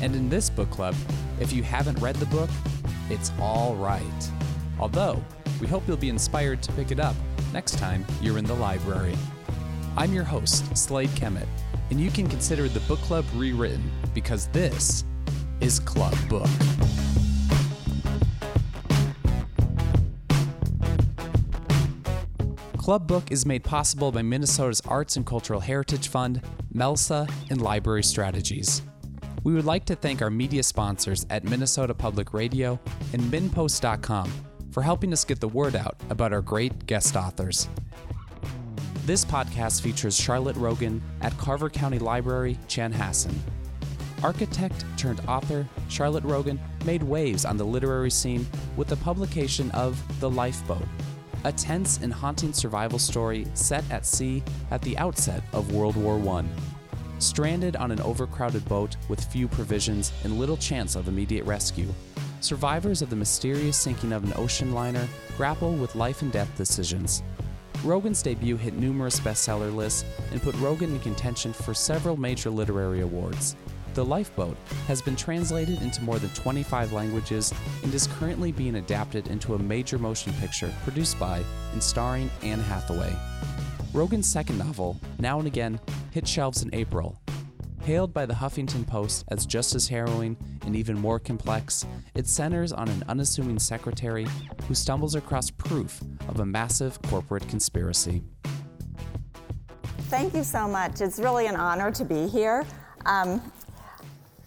And in this book club, if you haven't read the book, it's all right. Although, we hope you'll be inspired to pick it up next time you're in the library. I'm your host, Slade Kemet, and you can consider the book club rewritten because this is Club Book. Club Book is made possible by Minnesota's Arts and Cultural Heritage Fund, MELSA, and Library Strategies. We would like to thank our media sponsors at Minnesota Public Radio and MinnPost.com for helping us get the word out about our great guest authors. This podcast features Charlotte Rogan at Carver County Library, Chanhassen. Architect turned author, Charlotte Rogan made waves on the literary scene with the publication of The Lifeboat, a tense and haunting survival story set at sea at the outset of World War I. Stranded on an overcrowded boat with few provisions and little chance of immediate rescue, survivors of the mysterious sinking of an ocean liner grapple with life and death decisions. Rogan's debut hit numerous bestseller lists and put Rogan in contention for several major literary awards. The Lifeboat has been translated into more than 25 languages and is currently being adapted into a major motion picture produced by and starring Anne Hathaway. Rogan's second novel, Now and Again, hit shelves in April. Hailed by the Huffington Post as just as harrowing and even more complex, it centers on an unassuming secretary who stumbles across proof of a massive corporate conspiracy. Thank you so much. It's really an honor to be here. Um,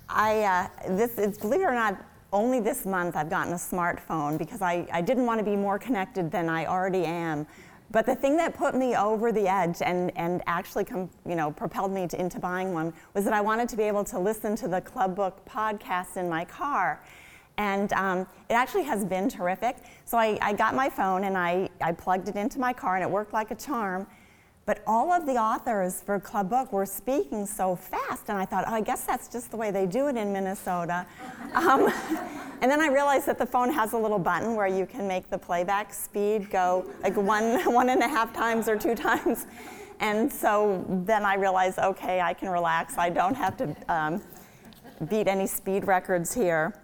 I, uh, this is, believe it or not, only this month I've gotten a smartphone because I, I didn't want to be more connected than I already am. But the thing that put me over the edge and, and actually com, you know, propelled me to, into buying one was that I wanted to be able to listen to the Club Book podcast in my car. And um, it actually has been terrific. So I, I got my phone and I, I plugged it into my car and it worked like a charm. But all of the authors for Club Book were speaking so fast, and I thought, oh, I guess that's just the way they do it in Minnesota. Um, and then I realized that the phone has a little button where you can make the playback speed go like one, one and a half times or two times. And so then I realized, okay, I can relax. I don't have to um, beat any speed records here.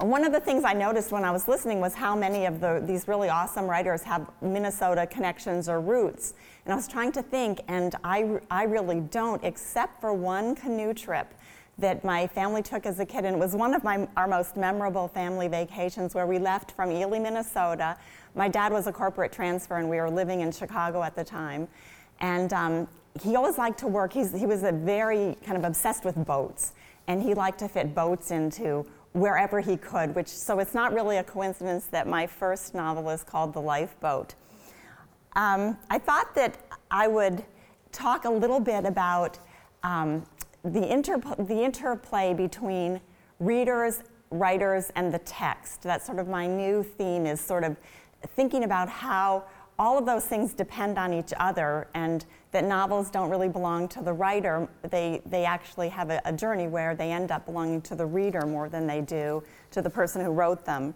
One of the things I noticed when I was listening was how many of the, these really awesome writers have Minnesota connections or roots. And I was trying to think, and I, I really don't, except for one canoe trip that my family took as a kid. And it was one of my, our most memorable family vacations where we left from Ely, Minnesota. My dad was a corporate transfer, and we were living in Chicago at the time. And um, he always liked to work. He's, he was a very kind of obsessed with boats. And he liked to fit boats into wherever he could, which so it's not really a coincidence that my first novel is called The Lifeboat. Um, I thought that I would talk a little bit about um, the, the interplay between readers, writers, and the text. That's sort of my new theme is sort of thinking about how all of those things depend on each other and that novels don't really belong to the writer. They, they actually have a, a journey where they end up belonging to the reader more than they do to the person who wrote them.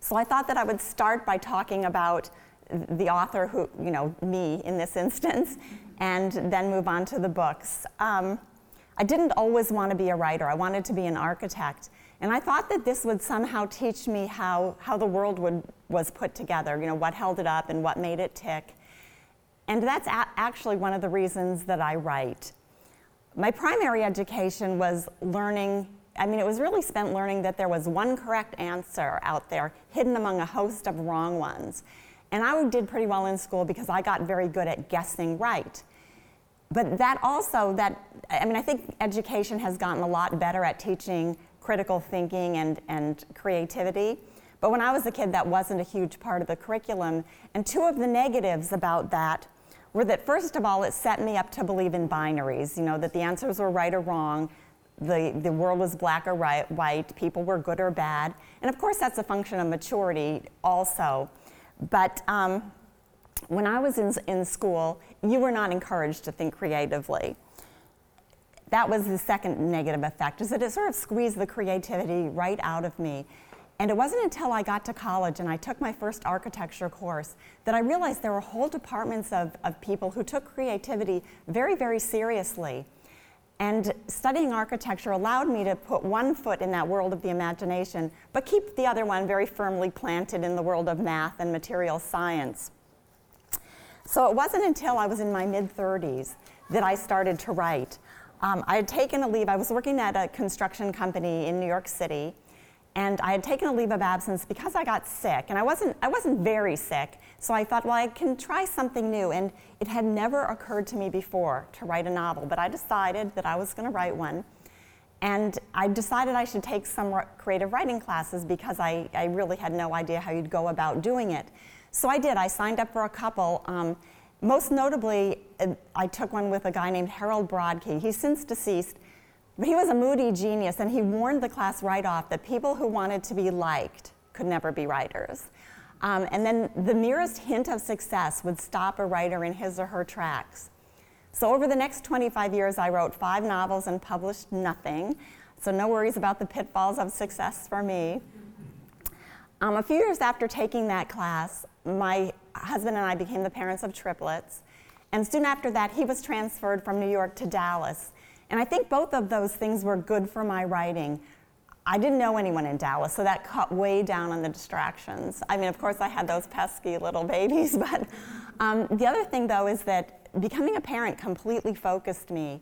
So I thought that I would start by talking about the author who, you know, me in this instance, and then move on to the books. Um, I didn't always want to be a writer, I wanted to be an architect. And I thought that this would somehow teach me how, how the world would, was put together, you know, what held it up and what made it tick. And that's a- actually one of the reasons that I write. My primary education was learning, I mean, it was really spent learning that there was one correct answer out there hidden among a host of wrong ones. And I did pretty well in school because I got very good at guessing right. But that also, that, I mean, I think education has gotten a lot better at teaching critical thinking and, and creativity. But when I was a kid, that wasn't a huge part of the curriculum. And two of the negatives about that were that, first of all, it set me up to believe in binaries, you know, that the answers were right or wrong. the, the world was black or right, white, people were good or bad. And of course, that's a function of maturity also. But um, when I was in, in school, you were not encouraged to think creatively. That was the second negative effect, is that it sort of squeezed the creativity right out of me. And it wasn't until I got to college and I took my first architecture course that I realized there were whole departments of, of people who took creativity very, very seriously. And studying architecture allowed me to put one foot in that world of the imagination, but keep the other one very firmly planted in the world of math and material science. So it wasn't until I was in my mid 30s that I started to write. Um, I had taken a leave, I was working at a construction company in New York City and I had taken a leave of absence because I got sick, and I wasn't, I wasn't very sick. So I thought, well, I can try something new. And it had never occurred to me before to write a novel, but I decided that I was going to write one. And I decided I should take some creative writing classes because I, I really had no idea how you'd go about doing it. So I did. I signed up for a couple. Um, most notably, uh, I took one with a guy named Harold Brodkey. He's since deceased, he was a moody genius, and he warned the class right off that people who wanted to be liked could never be writers. Um, and then the merest hint of success would stop a writer in his or her tracks. So over the next 25 years, I wrote five novels and published nothing. So no worries about the pitfalls of success for me. Um, a few years after taking that class, my husband and I became the parents of triplets. And soon after that, he was transferred from New York to Dallas. And I think both of those things were good for my writing. I didn't know anyone in Dallas, so that cut way down on the distractions. I mean, of course, I had those pesky little babies, but um, the other thing, though, is that becoming a parent completely focused me.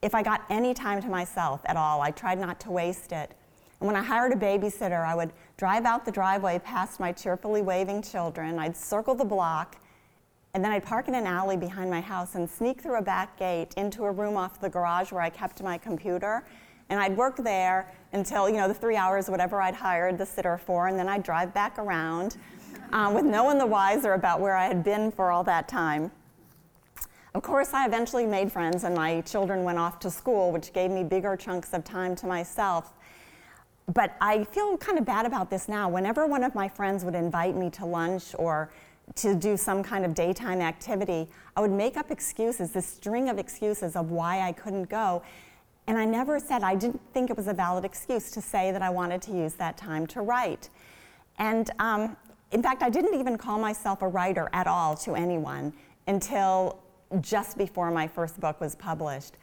If I got any time to myself at all, I tried not to waste it. And when I hired a babysitter, I would drive out the driveway past my cheerfully waving children. I'd circle the block, and then I'd park in an alley behind my house and sneak through a back gate into a room off the garage where I kept my computer. And I'd work there until, you know, the three hours, whatever I'd hired the sitter for, and then I'd drive back around um, with no one the wiser about where I had been for all that time. Of course, I eventually made friends, and my children went off to school, which gave me bigger chunks of time to myself. But I feel kind of bad about this now. Whenever one of my friends would invite me to lunch or to do some kind of daytime activity, I would make up excuses, this string of excuses of why I couldn't go. And I never said, I didn't think it was a valid excuse to say that I wanted to use that time to write. And um, in fact, I didn't even call myself a writer at all to anyone until just before my first book was published.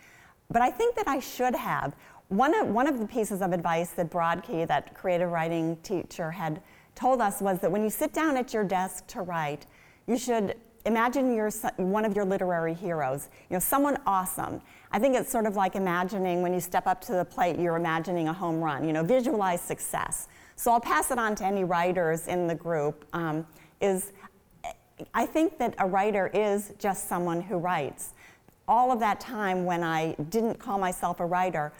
But I think that I should have. One of, one of the pieces of advice that Brodkey, that creative writing teacher, had told us was that when you sit down at your desk to write, you should imagine you're one of your literary heroes, you know, someone awesome. I think it's sort of like imagining when you step up to the plate, you're imagining a home run, you know, visualize success. So I'll pass it on to any writers in the group. Um, is I think that a writer is just someone who writes. All of that time when I didn't call myself a writer,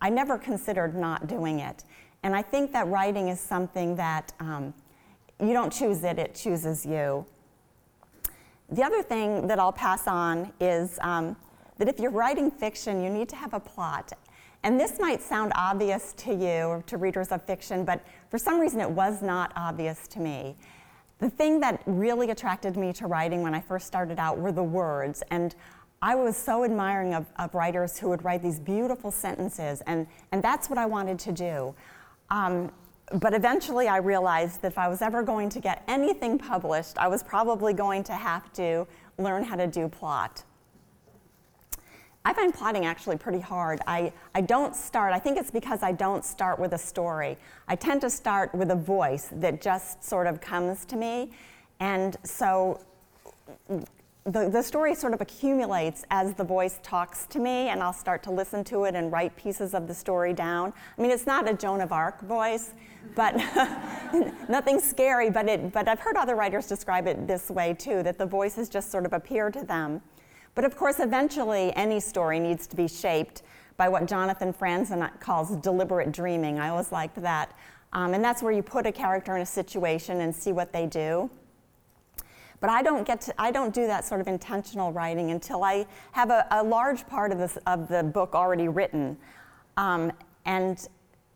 I never considered not doing it. And I think that writing is something that um, you don't choose it, it chooses you. The other thing that I'll pass on is um, that if you're writing fiction, you need to have a plot. And this might sound obvious to you or to readers of fiction, but for some reason it was not obvious to me. The thing that really attracted me to writing when I first started out were the words. And I was so admiring of, of writers who would write these beautiful sentences, and, and that's what I wanted to do. Um, but eventually I realized that if I was ever going to get anything published, I was probably going to have to learn how to do plot. I find plotting actually pretty hard. I, I don't start, I think it's because I don't start with a story. I tend to start with a voice that just sort of comes to me. And so the, the story sort of accumulates as the voice talks to me, and I'll start to listen to it and write pieces of the story down. I mean, it's not a Joan of Arc voice, but nothing scary, but, it, but I've heard other writers describe it this way too that the voices just sort of appear to them. But of course, eventually, any story needs to be shaped by what Jonathan Franzen calls deliberate dreaming. I always liked that. Um, and that's where you put a character in a situation and see what they do. But I don't get to, I don't do that sort of intentional writing until I have a, a large part of, this, of the book already written. Um, and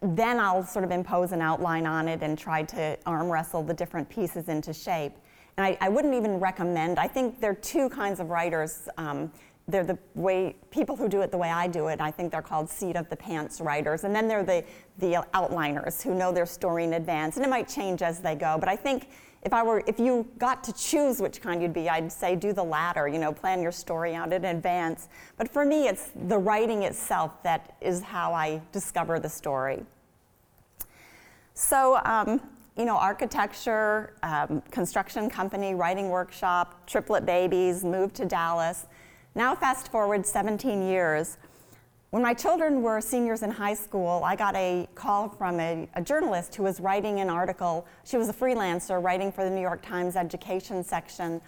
then I'll sort of impose an outline on it and try to arm wrestle the different pieces into shape. And I, I wouldn't even recommend, I think there are two kinds of writers. Um, they're the way people who do it the way I do it. I think they're called seat of the pants writers, and then they're the the outliners who know their story in advance, and it might change as they go. But I think if I were if you got to choose which kind you'd be, I'd say do the latter. You know, plan your story out in advance. But for me, it's the writing itself that is how I discover the story. So. Um, you know, architecture, um, construction company, writing workshop, triplet babies, moved to Dallas. Now, fast forward 17 years. When my children were seniors in high school, I got a call from a, a, journalist who was writing an article. She was a freelancer writing for the New York Times education section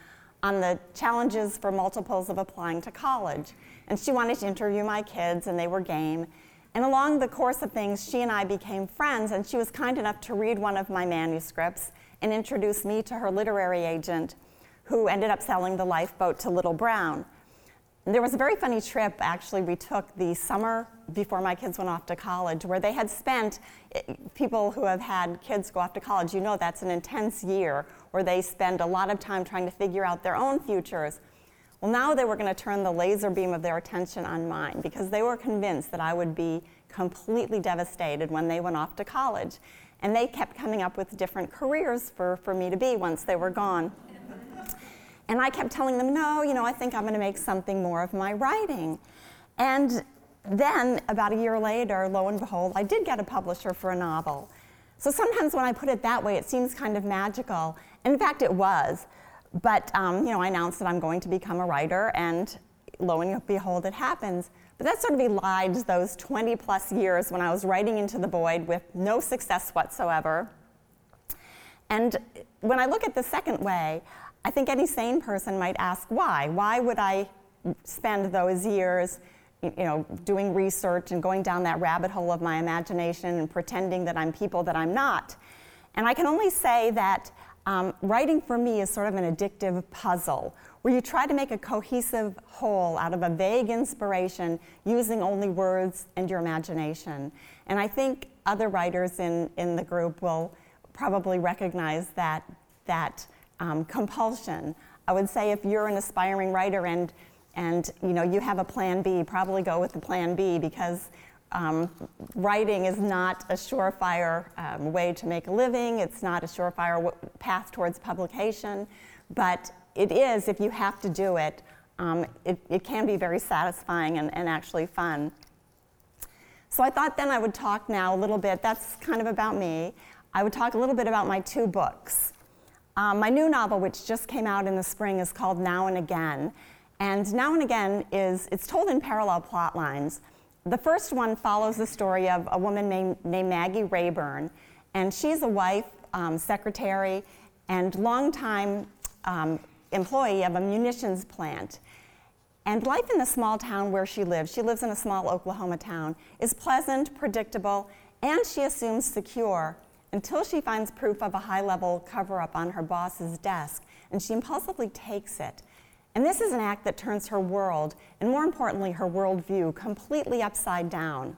on the challenges for multiples of applying to college. And she wanted to interview my kids, and they were game. And along the course of things, she and I became friends, and she was kind enough to read one of my manuscripts and introduce me to her literary agent, who ended up selling the lifeboat to Little Brown. There was a very funny trip, actually, we took the summer before my kids went off to college, where they had spent, eh, people who have had kids go off to college, you know that's an intense year where they spend a lot of time trying to figure out their own futures. Well, now they were going to turn the laser beam of their attention on mine because they were convinced that I would be completely devastated when they went off to college. And they kept coming up with different careers for, for me to be once they were gone. And I kept telling them, no, you know, I think I'm going to make something more of my writing. And then, about a year later, lo and behold, I did get a publisher for a novel. So sometimes when I put it that way, it seems kind of magical. In fact, it was. But, um, you know, I announced that I'm going to become a writer, and lo and behold, it happens. But that sort of elides those 20 plus years when I was writing into the void with no success whatsoever. And when I look at the second way, I think any sane person might ask why. Why would I spend those years, you know, doing research and going down that rabbit hole of my imagination and pretending that I'm people that I'm not? And I can only say that um, writing for me is sort of an addictive puzzle where you try to make a cohesive whole out of a vague inspiration using only words and your imagination. And I think other writers in, in the group will probably recognize that, that um, compulsion. I would say if you're an aspiring writer and and you know you have a plan B, probably go with the plan B because um, writing is not a surefire um, way to make a living. It's not a surefire w- path towards publication, but it is if you have to do it. Um, it, it, can be very satisfying and, and actually fun. So I thought then I would talk now a little bit. That's kind of about me. I would talk a little bit about my two books. Um, my new novel, which just came out in the spring, is called Now and Again. And Now and Again is it's told in parallel plot lines. The first one follows the story of a woman named, named Maggie Rayburn, and she's a wife, um, secretary, and longtime um, employee of a munitions plant. And life in the small town where she lives, she lives in a small Oklahoma town, is pleasant, predictable, and she assumes secure until she finds proof of a high level cover up on her boss's desk, and she impulsively takes it. And this is an act that turns her world, and more importantly, her worldview, completely upside down.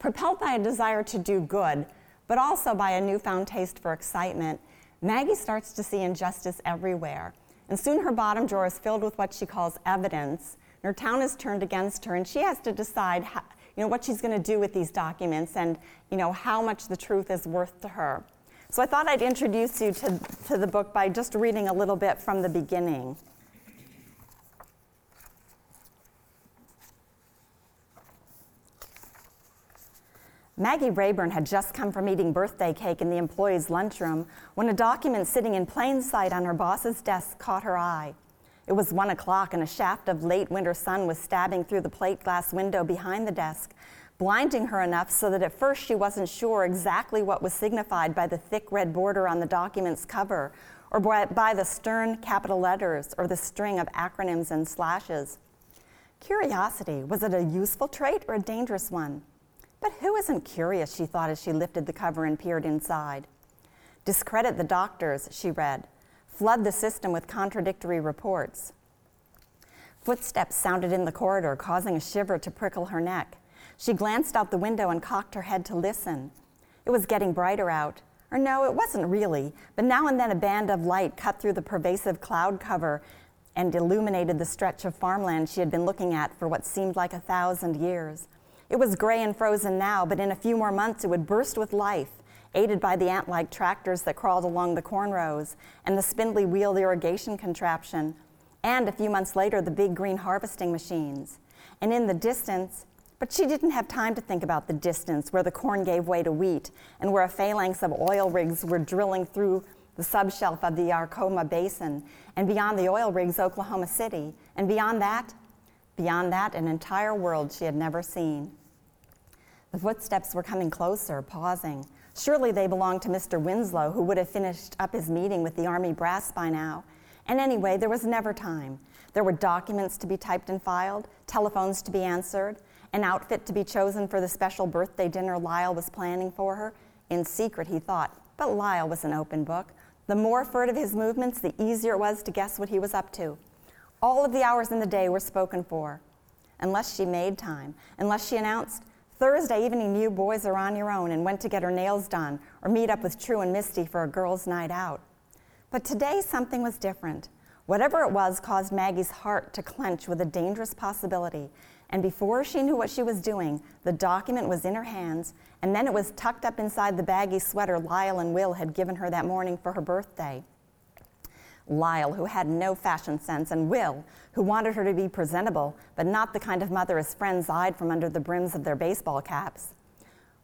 Propelled by a desire to do good, but also by a newfound taste for excitement, Maggie starts to see injustice everywhere. And soon her bottom drawer is filled with what she calls evidence. And her town is turned against her, and she has to decide how, you know, what she's going to do with these documents and, you know, how much the truth is worth to her. So I thought I'd introduce you to, to the book by just reading a little bit from the beginning. Maggie Rayburn had just come from eating birthday cake in the employee's lunchroom when a document sitting in plain sight on her boss's desk caught her eye. It was one o'clock, and a shaft of late winter sun was stabbing through the plate glass window behind the desk, blinding her enough so that at first she wasn't sure exactly what was signified by the thick red border on the document's cover, or by the stern capital letters, or the string of acronyms and slashes. Curiosity was it a useful trait or a dangerous one? But who isn't curious, she thought as she lifted the cover and peered inside. Discredit the doctors, she read flood the system with contradictory reports. Footsteps sounded in the corridor, causing a shiver to prickle her neck. She glanced out the window and cocked her head to listen. It was getting brighter out. Or no, it wasn't really, but now and then a band of light cut through the pervasive cloud cover and illuminated the stretch of farmland she had been looking at for what seemed like a thousand years. It was gray and frozen now, but in a few more months it would burst with life, aided by the ant like tractors that crawled along the corn rows and the spindly wheeled irrigation contraption, and a few months later the big green harvesting machines. And in the distance, but she didn't have time to think about the distance where the corn gave way to wheat and where a phalanx of oil rigs were drilling through the subshelf of the Arkoma Basin, and beyond the oil rigs, Oklahoma City, and beyond that, beyond that, an entire world she had never seen. The footsteps were coming closer, pausing. Surely they belonged to Mr. Winslow, who would have finished up his meeting with the Army brass by now. And anyway, there was never time. There were documents to be typed and filed, telephones to be answered, an outfit to be chosen for the special birthday dinner Lyle was planning for her. In secret, he thought, but Lyle was an open book. The more furtive his movements, the easier it was to guess what he was up to. All of the hours in the day were spoken for, unless she made time, unless she announced, Thursday evening, you boys are on your own and went to get her nails done or meet up with True and Misty for a girls' night out. But today, something was different. Whatever it was caused Maggie's heart to clench with a dangerous possibility. And before she knew what she was doing, the document was in her hands, and then it was tucked up inside the baggy sweater Lyle and Will had given her that morning for her birthday. Lyle, who had no fashion sense, and Will, who wanted her to be presentable, but not the kind of mother his friends eyed from under the brims of their baseball caps.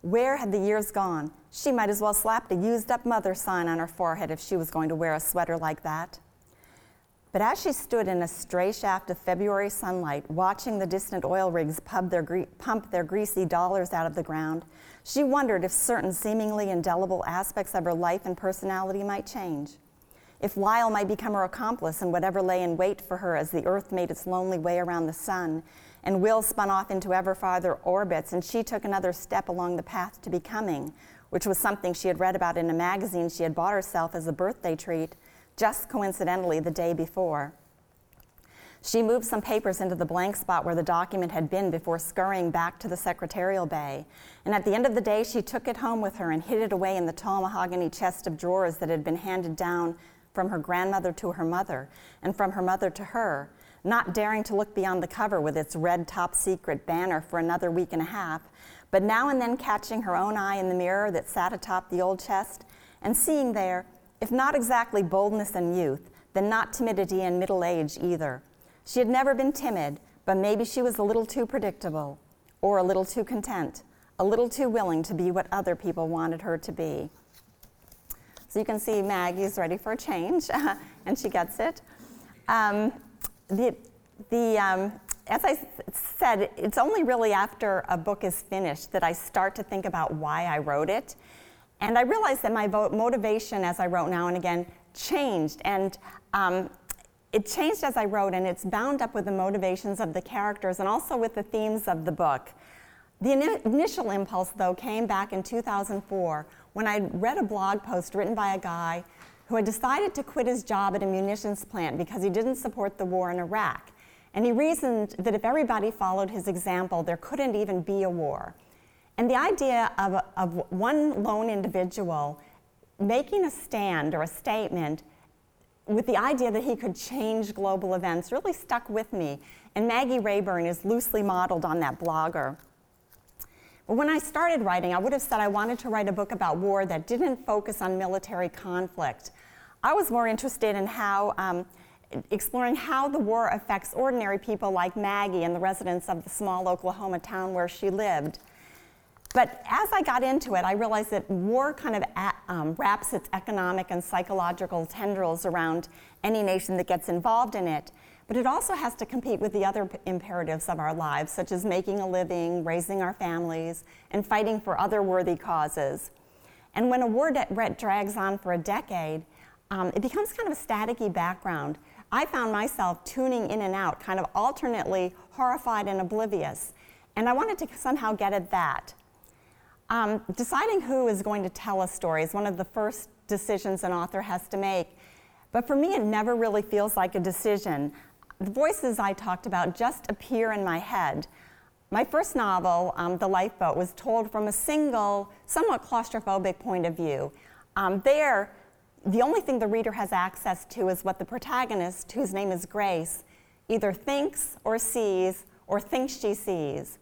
Where had the years gone? She might as well slap a used up mother sign on her forehead if she was going to wear a sweater like that. But as she stood in a stray shaft of February sunlight, watching the distant oil rigs their gre- pump their greasy dollars out of the ground, she wondered if certain seemingly indelible aspects of her life and personality might change. If Lyle might become her accomplice in whatever lay in wait for her as the Earth made its lonely way around the sun, and Will spun off into ever farther orbits, and she took another step along the path to becoming, which was something she had read about in a magazine she had bought herself as a birthday treat just coincidentally the day before. She moved some papers into the blank spot where the document had been before scurrying back to the secretarial bay. And at the end of the day, she took it home with her and hid it away in the tall mahogany chest of drawers that had been handed down from her grandmother to her mother and from her mother to her, not daring to look beyond the cover with its red top secret banner for another week and a half, but now and then catching her own eye in the mirror that sat atop the old chest and seeing there if not exactly boldness and youth, then not timidity and middle age either. She had never been timid, but maybe she was a little too predictable, or a little too content, a little too willing to be what other people wanted her to be. So you can see Maggie's ready for a change, and she gets it. Um, the, the, um, as I said, it's only really after a book is finished that I start to think about why I wrote it. And I realized that my motivation, as I wrote now and again, changed. And um, it changed as I wrote, and it's bound up with the motivations of the characters and also with the themes of the book. The in- initial impulse, though, came back in 2004 when I read a blog post written by a guy who had decided to quit his job at a munitions plant because he didn't support the war in Iraq. And he reasoned that if everybody followed his example, there couldn't even be a war. And the idea of, of one lone individual making a stand or a statement with the idea that he could change global events really stuck with me. And Maggie Rayburn is loosely modeled on that blogger. When I started writing, I would have said I wanted to write a book about war that didn't focus on military conflict. I was more interested in how, um, exploring how the war affects ordinary people like Maggie and the residents of the small Oklahoma town where she lived. But as I got into it, I realized that war kind of um, wraps its economic and psychological tendrils around any nation that gets involved in it. But it also has to compete with the other p- imperatives of our lives, such as making a living, raising our families, and fighting for other worthy causes. And when a war de- drags on for a decade, um, it becomes kind of a staticky background. I found myself tuning in and out, kind of alternately horrified and oblivious. And I wanted to somehow get at that. Um, deciding who is going to tell a story is one of the first decisions an author has to make. But for me, it never really feels like a decision. The voices I talked about just appear in my head. my first novel, um, The Lifeboat, was told from a single, somewhat claustrophobic point of view. Um, there, the only thing the reader has access to is what the protagonist, whose name is Grace, either thinks or sees or thinks she sees.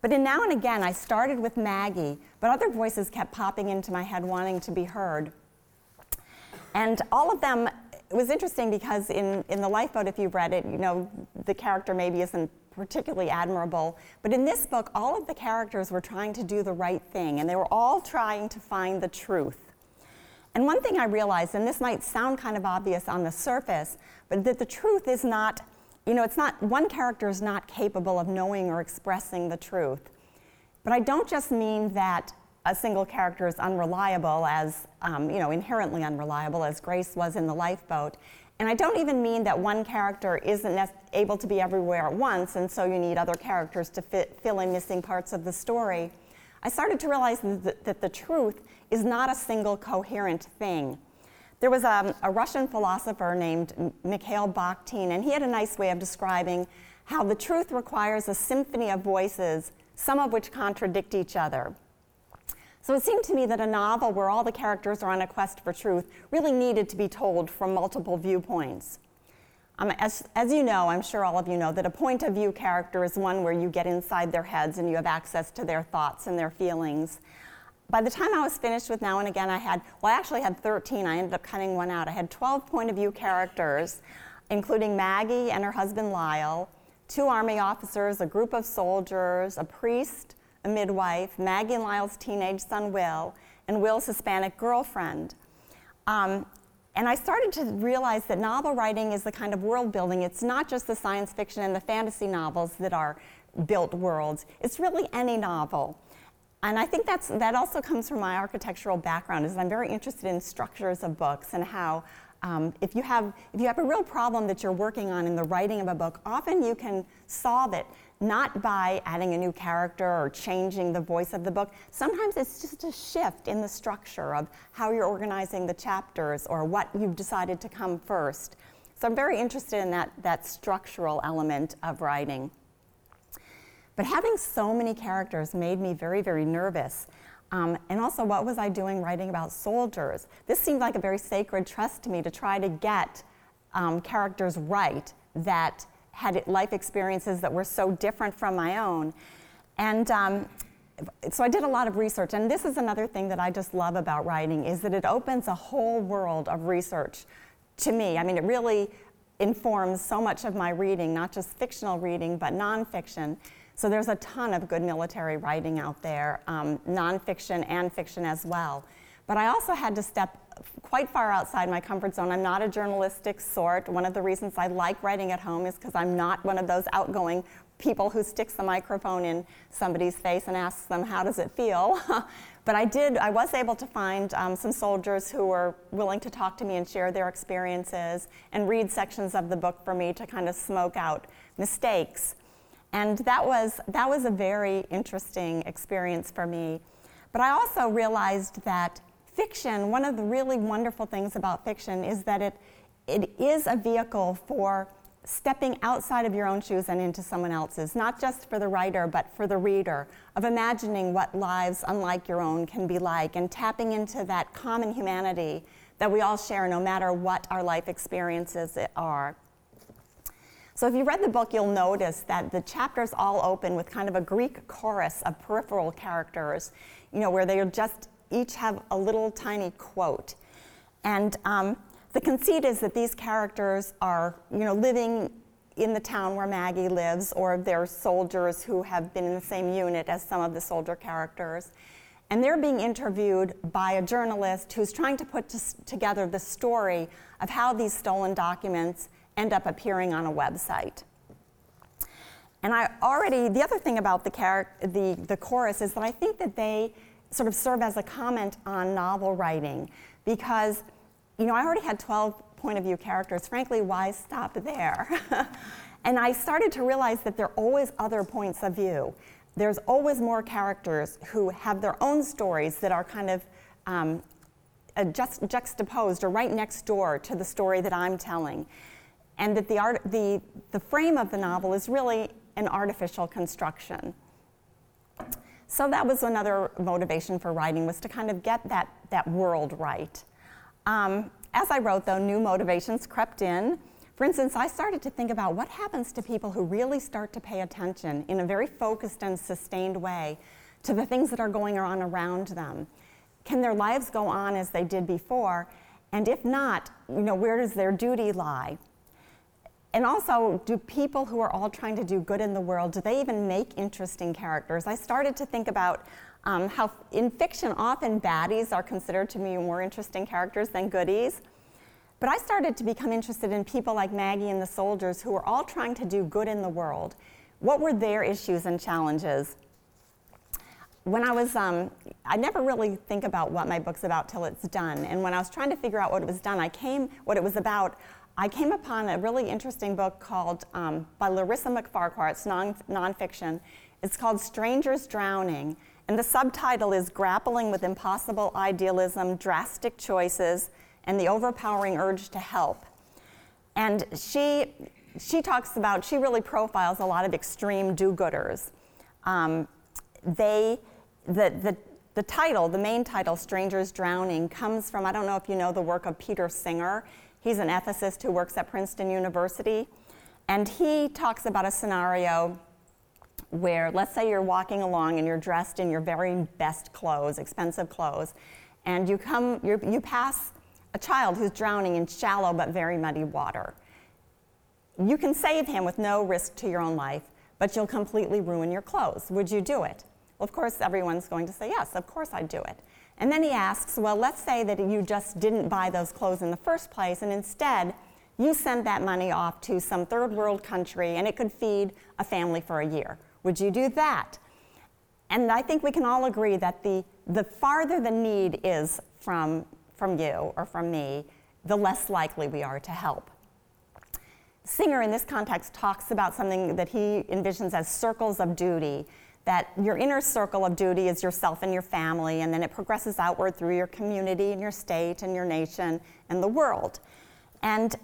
But in now and again, I started with Maggie, but other voices kept popping into my head wanting to be heard. And all of them, it was interesting because in, in The Lifeboat, if you've read it, you know, the character maybe isn't particularly admirable. But in this book, all of the characters were trying to do the right thing, and they were all trying to find the truth. And one thing I realized, and this might sound kind of obvious on the surface, but that the truth is not, you know, it's not, one character is not capable of knowing or expressing the truth. But I don't just mean that a single character is unreliable as, um, you know, inherently unreliable as Grace was in the lifeboat. And I don't even mean that one character isn't able to be everywhere at once, and so you need other characters to fit, fill in missing parts of the story. I started to realize that, that the truth is not a single coherent thing. There was a, a Russian philosopher named Mikhail Bakhtin, and he had a nice way of describing how the truth requires a symphony of voices, some of which contradict each other. So it seemed to me that a novel where all the characters are on a quest for truth really needed to be told from multiple viewpoints. Um, as, as you know, I'm sure all of you know, that a point of view character is one where you get inside their heads and you have access to their thoughts and their feelings. By the time I was finished with Now and Again, I had, well, I actually had 13. I ended up cutting one out. I had 12 point of view characters, including Maggie and her husband Lyle, two Army officers, a group of soldiers, a priest, a midwife, Maggie and Lyle's teenage son Will, and Will's Hispanic girlfriend. Um, and I started to realize that novel writing is the kind of world building. It's not just the science fiction and the fantasy novels that are built worlds, it's really any novel. And I think that's, that also comes from my architectural background, is I'm very interested in structures of books and how um, if, you have, if you have a real problem that you're working on in the writing of a book, often you can solve it not by adding a new character or changing the voice of the book. Sometimes it's just a shift in the structure of how you're organizing the chapters or what you've decided to come first. So I'm very interested in that, that structural element of writing. But having so many characters made me very, very nervous. Um, and also, what was I doing writing about soldiers? This seemed like a very sacred trust to me to try to get um, characters right that had life experiences that were so different from my own. And um, so I did a lot of research, and this is another thing that I just love about writing is that it opens a whole world of research to me. I mean, it really informs so much of my reading, not just fictional reading, but nonfiction. So there's a ton of good military writing out there, um, nonfiction and fiction as well. But I also had to step quite far outside my comfort zone. I'm not a journalistic sort. One of the reasons I like writing at home is because I'm not one of those outgoing people who sticks the microphone in somebody's face and asks them, How does it feel? but I did, I was able to find um, some soldiers who were willing to talk to me and share their experiences and read sections of the book for me to kind of smoke out mistakes. And that was, that was a very interesting experience for me. But I also realized that fiction, one of the really wonderful things about fiction is that it, it is a vehicle for stepping outside of your own shoes and into someone else's, not just for the writer, but for the reader, of imagining what lives unlike your own can be like and tapping into that common humanity that we all share no matter what our life experiences are. So, if you read the book, you'll notice that the chapters all open with kind of a Greek chorus of peripheral characters, you know, where they just each have a little tiny quote. And um, the conceit is that these characters are, you know, living in the town where Maggie lives, or they're soldiers who have been in the same unit as some of the soldier characters. And they're being interviewed by a journalist who's trying to put together the story of how these stolen documents end up appearing on a website. And I already, the other thing about the, char- the, the chorus is that I think that they sort of serve as a comment on novel writing because, you know, I already had 12 point of view characters. Frankly, why stop there? and I started to realize that there are always other points of view. There's always more characters who have their own stories that are kind of um, just juxtaposed or right next door to the story that I'm telling and that the, art, the, the frame of the novel is really an artificial construction. So that was another motivation for writing was to kind of get that, that world right. Um, as I wrote, though, new motivations crept in. For instance, I started to think about what happens to people who really start to pay attention in a very focused and sustained way to the things that are going on around them. Can their lives go on as they did before? And if not, you know, where does their duty lie? and also, do people who are all trying to do good in the world, do they even make interesting characters? I started to think about um, how in fiction, often baddies are considered to be more interesting characters than goodies. But I started to become interested in people like Maggie and the soldiers who were all trying to do good in the world. What were their issues and challenges? When I was, um, I never really think about what my book's about till it's done. And when I was trying to figure out what it was done, I came, what it was about, I came upon a really interesting book called um, by Larissa MacFarquhar. It's non nonfiction. It's called Strangers Drowning, and the subtitle is Grappling with Impossible Idealism, Drastic Choices, and the Overpowering Urge to Help. And she she talks about she really profiles a lot of extreme do-gooders. Um, they the, the the title, the main title, Strangers Drowning, comes from, I don't know if you know the work of Peter Singer. He's an ethicist who works at Princeton University. And he talks about a scenario where, let's say, you're walking along and you're dressed in your very best clothes, expensive clothes, and you, come, you pass a child who's drowning in shallow but very muddy water. You can save him with no risk to your own life, but you'll completely ruin your clothes. Would you do it? Well, of course, everyone's going to say, yes, of course I'd do it. And then he asks, well, let's say that you just didn't buy those clothes in the first place, and instead you send that money off to some third world country and it could feed a family for a year. Would you do that? And I think we can all agree that the, the farther the need is from, from you or from me, the less likely we are to help. Singer, in this context, talks about something that he envisions as circles of duty that your inner circle of duty is yourself and your family, and then it progresses outward through your community and your state and your nation and the world. And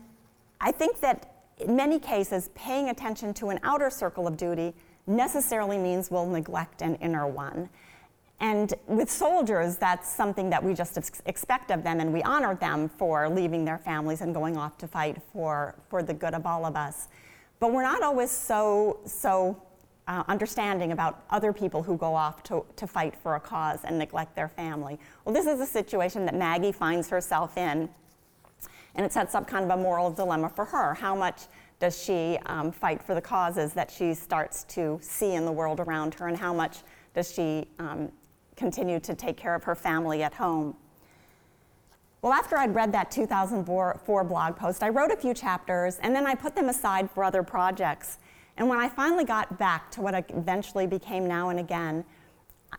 I think that in many cases, paying attention to an outer circle of duty necessarily means we'll neglect an inner one. And with soldiers, that's something that we just ex- expect of them, and we honor them for leaving their families and going off to fight for, for the good of all of us. But we're not always so, so uh, understanding about other people who go off to, to fight for a cause and neglect their family. Well, this is a situation that Maggie finds herself in, and it sets up kind of a moral dilemma for her. How much does she um, fight for the causes that she starts to see in the world around her, and how much does she um, continue to take care of her family at home? Well, after I'd read that 2004 blog post, I wrote a few chapters and then I put them aside for other projects. And when I finally got back to what eventually became now and again,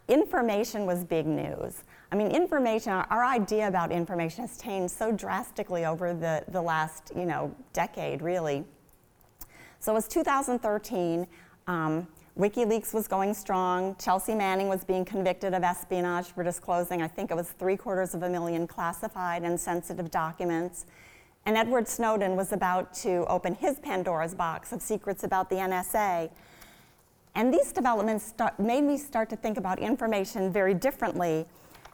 information was big news. I mean, information, our, our, idea about information has changed so drastically over the, the last, you know, decade, really. So it was 2013. Um, WikiLeaks was going strong. Chelsea Manning was being convicted of espionage for disclosing, I think it was three quarters of a million classified and sensitive documents. And Edward Snowden was about to open his Pandora's box of secrets about the NSA. And these developments start, made me start to think about information very differently,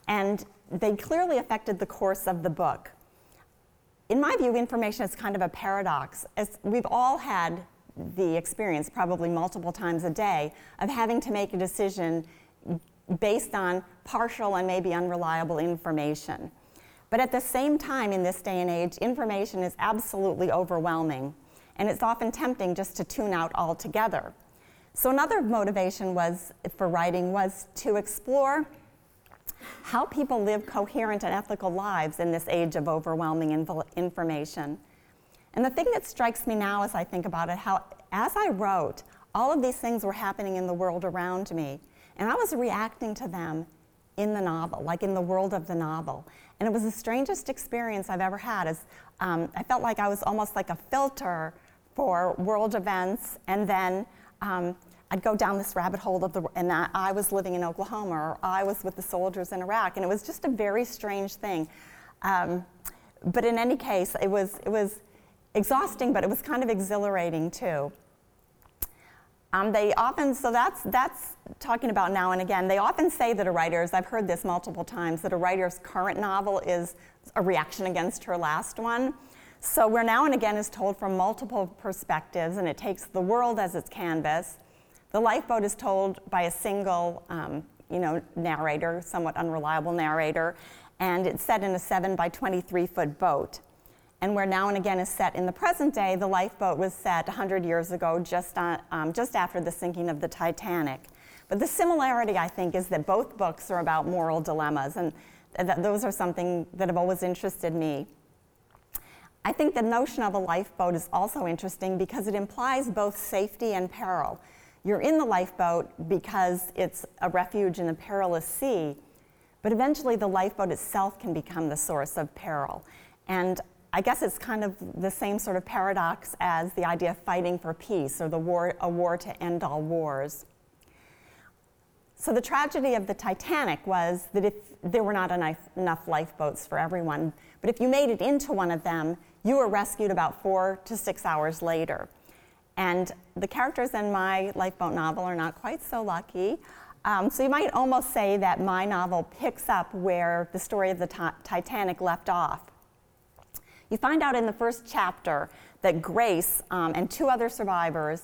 and they clearly affected the course of the book. In my view, information is kind of a paradox. As we've all had the experience, probably multiple times a day, of having to make a decision based on partial and maybe unreliable information. But at the same time, in this day and age, information is absolutely overwhelming, and it's often tempting just to tune out altogether. So another motivation was for writing was to explore how people live coherent and ethical lives in this age of overwhelming inv- information. And the thing that strikes me now as I think about it, how as I wrote, all of these things were happening in the world around me, and I was reacting to them in the novel, like in the world of the novel. And it was the strangest experience I've ever had. Is um, I felt like I was almost like a filter for world events, and then um, I'd go down this rabbit hole of the, and I, I was living in Oklahoma, or I was with the soldiers in Iraq, and it was just a very strange thing. Um, but in any case, it was it was exhausting, but it was kind of exhilarating too often, so that's, that's talking about now and again. They often say that a writer's, I've heard this multiple times, that a writer's current novel is a reaction against her last one. So where now and again is told from multiple perspectives and it takes the world as its canvas. The lifeboat is told by a single, um, you know, narrator, somewhat unreliable narrator, and it's set in a 7 by 23 foot boat. And where now and again is set in the present day, the lifeboat was set 100 years ago, just, on, um, just after the sinking of the Titanic. But the similarity, I think, is that both books are about moral dilemmas, and th- those are something that have always interested me. I think the notion of a lifeboat is also interesting because it implies both safety and peril. You're in the lifeboat because it's a refuge in a perilous sea, but eventually the lifeboat itself can become the source of peril. And I guess it's kind of the same sort of paradox as the idea of fighting for peace or the war, a war to end all wars. So the tragedy of the Titanic was that if there were not enough, enough lifeboats for everyone, but if you made it into one of them, you were rescued about four to six hours later. And the characters in my lifeboat novel are not quite so lucky. Um, so you might almost say that my novel picks up where the story of the t- Titanic left off. You find out in the first chapter that Grace um, and two other survivors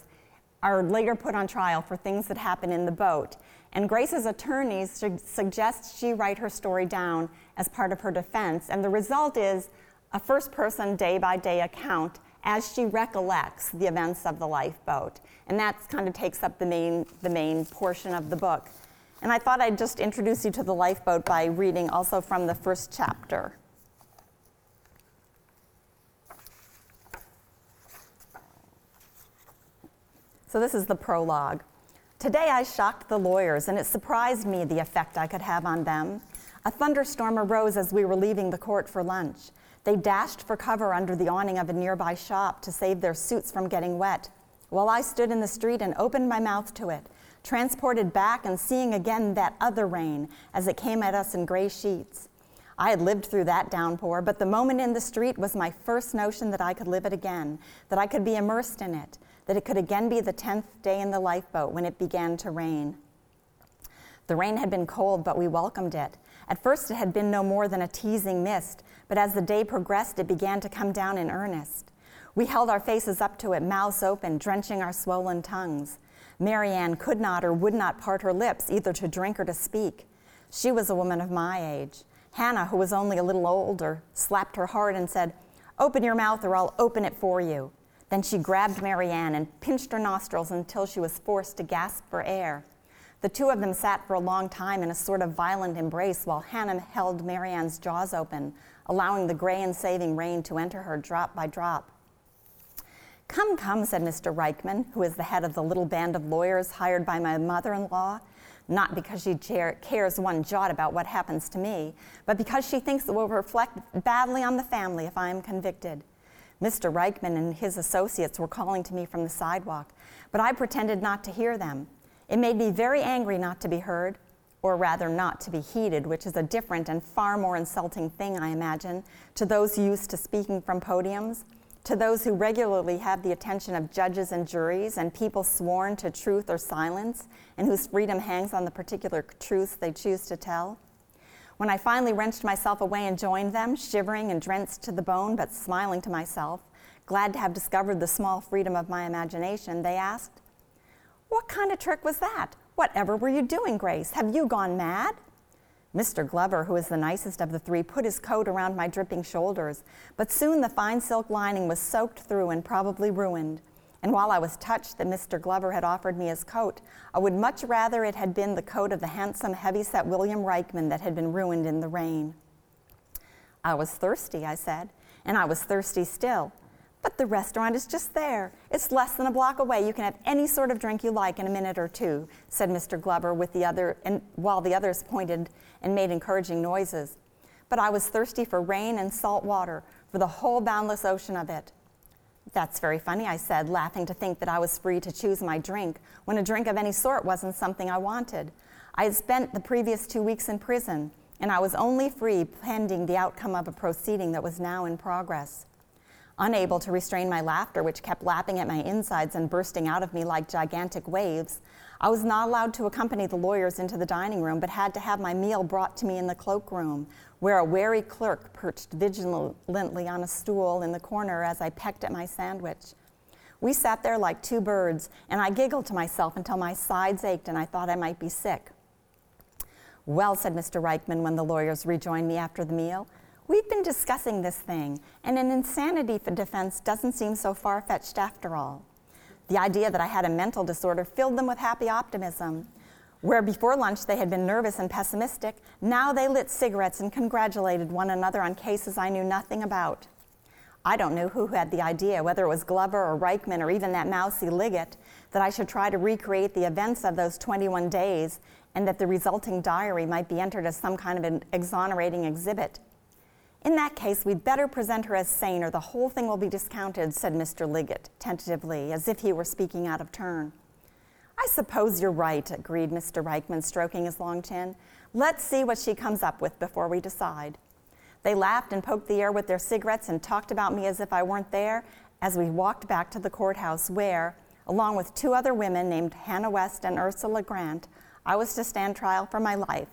are later put on trial for things that happen in the boat. And Grace's attorneys su- suggest she write her story down as part of her defense. And the result is a first person day by day account as she recollects the events of the lifeboat. And that kind of takes up the main, the main portion of the book. And I thought I'd just introduce you to the lifeboat by reading also from the first chapter. So this is the prologue. Today I shocked the lawyers, and it surprised me the effect I could have on them. A thunderstorm arose as we were leaving the court for lunch. They dashed for cover under the awning of a nearby shop to save their suits from getting wet, while I stood in the street and opened my mouth to it, transported back and seeing again that other rain as it came at us in gray sheets. I had lived through that downpour, but the moment in the street was my first notion that I could live it again, that I could be immersed in it, that it could again be the 10th day in the lifeboat when it began to rain. The rain had been cold, but we welcomed it. At first, it had been no more than a teasing mist, but as the day progressed, it began to come down in earnest. We held our faces up to it, mouths open, drenching our swollen tongues. Marianne could not or would not part her lips, either to drink or to speak. She was a woman of my age. Hannah, who was only a little older, slapped her hard and said, Open your mouth or I'll open it for you. Then she grabbed Marianne and pinched her nostrils until she was forced to gasp for air. The two of them sat for a long time in a sort of violent embrace while Hannah held Marianne's jaws open, allowing the gray and saving rain to enter her drop by drop. Come, come, said Mr. Reichman, who is the head of the little band of lawyers hired by my mother in law, not because she cares one jot about what happens to me, but because she thinks it will reflect badly on the family if I am convicted. Mr. Reichman and his associates were calling to me from the sidewalk, but I pretended not to hear them. It made me very angry not to be heard, or rather not to be heeded, which is a different and far more insulting thing, I imagine, to those used to speaking from podiums, to those who regularly have the attention of judges and juries and people sworn to truth or silence, and whose freedom hangs on the particular truths they choose to tell. When I finally wrenched myself away and joined them, shivering and drenched to the bone, but smiling to myself, glad to have discovered the small freedom of my imagination, they asked, What kind of trick was that? Whatever were you doing, Grace? Have you gone mad? Mr. Glover, who is the nicest of the three, put his coat around my dripping shoulders, but soon the fine silk lining was soaked through and probably ruined. And while I was touched that Mr. Glover had offered me his coat, I would much rather it had been the coat of the handsome, heavy-set William Reichman that had been ruined in the rain. I was thirsty, I said, and I was thirsty still. But the restaurant is just there. It's less than a block away. You can have any sort of drink you like in a minute or two, said Mr. Glover with the other, and while the others pointed and made encouraging noises. But I was thirsty for rain and salt water, for the whole boundless ocean of it. That's very funny, I said, laughing to think that I was free to choose my drink when a drink of any sort wasn't something I wanted. I had spent the previous two weeks in prison, and I was only free pending the outcome of a proceeding that was now in progress. Unable to restrain my laughter, which kept lapping at my insides and bursting out of me like gigantic waves, I was not allowed to accompany the lawyers into the dining room, but had to have my meal brought to me in the cloakroom, where a wary clerk perched vigilantly on a stool in the corner as I pecked at my sandwich. We sat there like two birds, and I giggled to myself until my sides ached and I thought I might be sick. Well, said Mr. Reichman when the lawyers rejoined me after the meal, we've been discussing this thing, and an insanity for defense doesn't seem so far fetched after all. The idea that I had a mental disorder filled them with happy optimism. Where before lunch they had been nervous and pessimistic, now they lit cigarettes and congratulated one another on cases I knew nothing about. I don't know who had the idea, whether it was Glover or Reichman or even that mousy Liggett, that I should try to recreate the events of those 21 days and that the resulting diary might be entered as some kind of an exonerating exhibit. In that case, we'd better present her as sane or the whole thing will be discounted, said Mr. Liggett tentatively, as if he were speaking out of turn. I suppose you're right, agreed Mr. Reichman, stroking his long chin. Let's see what she comes up with before we decide. They laughed and poked the air with their cigarettes and talked about me as if I weren't there as we walked back to the courthouse where, along with two other women named Hannah West and Ursula Grant, I was to stand trial for my life.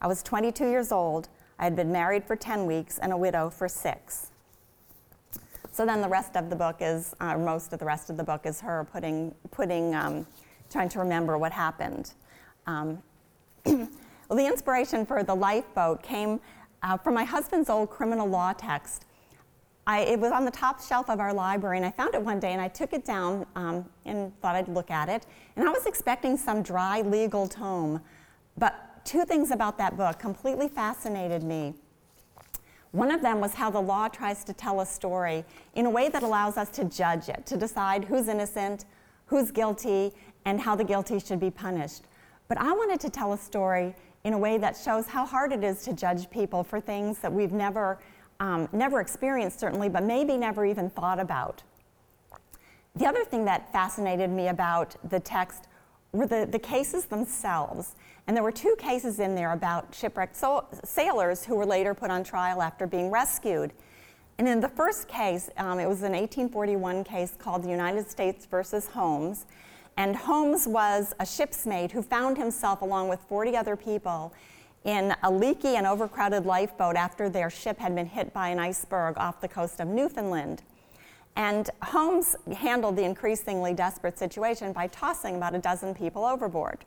I was 22 years old. I had been married for 10 weeks and a widow for six. So then the rest of the book is, uh, most of the rest of the book is her putting, putting um, trying to remember what happened. Um, well, the inspiration for the lifeboat came uh, from my husband's old criminal law text. I, it was on the top shelf of our library, and I found it one day, and I took it down um, and thought I'd look at it. And I was expecting some dry legal tome, but two things about that book completely fascinated me. One of them was how the law tries to tell a story in a way that allows us to judge it, to decide who's innocent, who's guilty, and how the guilty should be punished. But I wanted to tell a story in a way that shows how hard it is to judge people for things that we've never, um, never experienced, certainly, but maybe never even thought about. The other thing that fascinated me about the text were the, the cases themselves. And there were two cases in there about shipwrecked so- sailors who were later put on trial after being rescued. And in the first case, um, it was an 1841 case called the United States versus Holmes. And Holmes was a ship's mate who found himself, along with 40 other people, in a leaky and overcrowded lifeboat after their ship had been hit by an iceberg off the coast of Newfoundland. And Holmes handled the increasingly desperate situation by tossing about a dozen people overboard.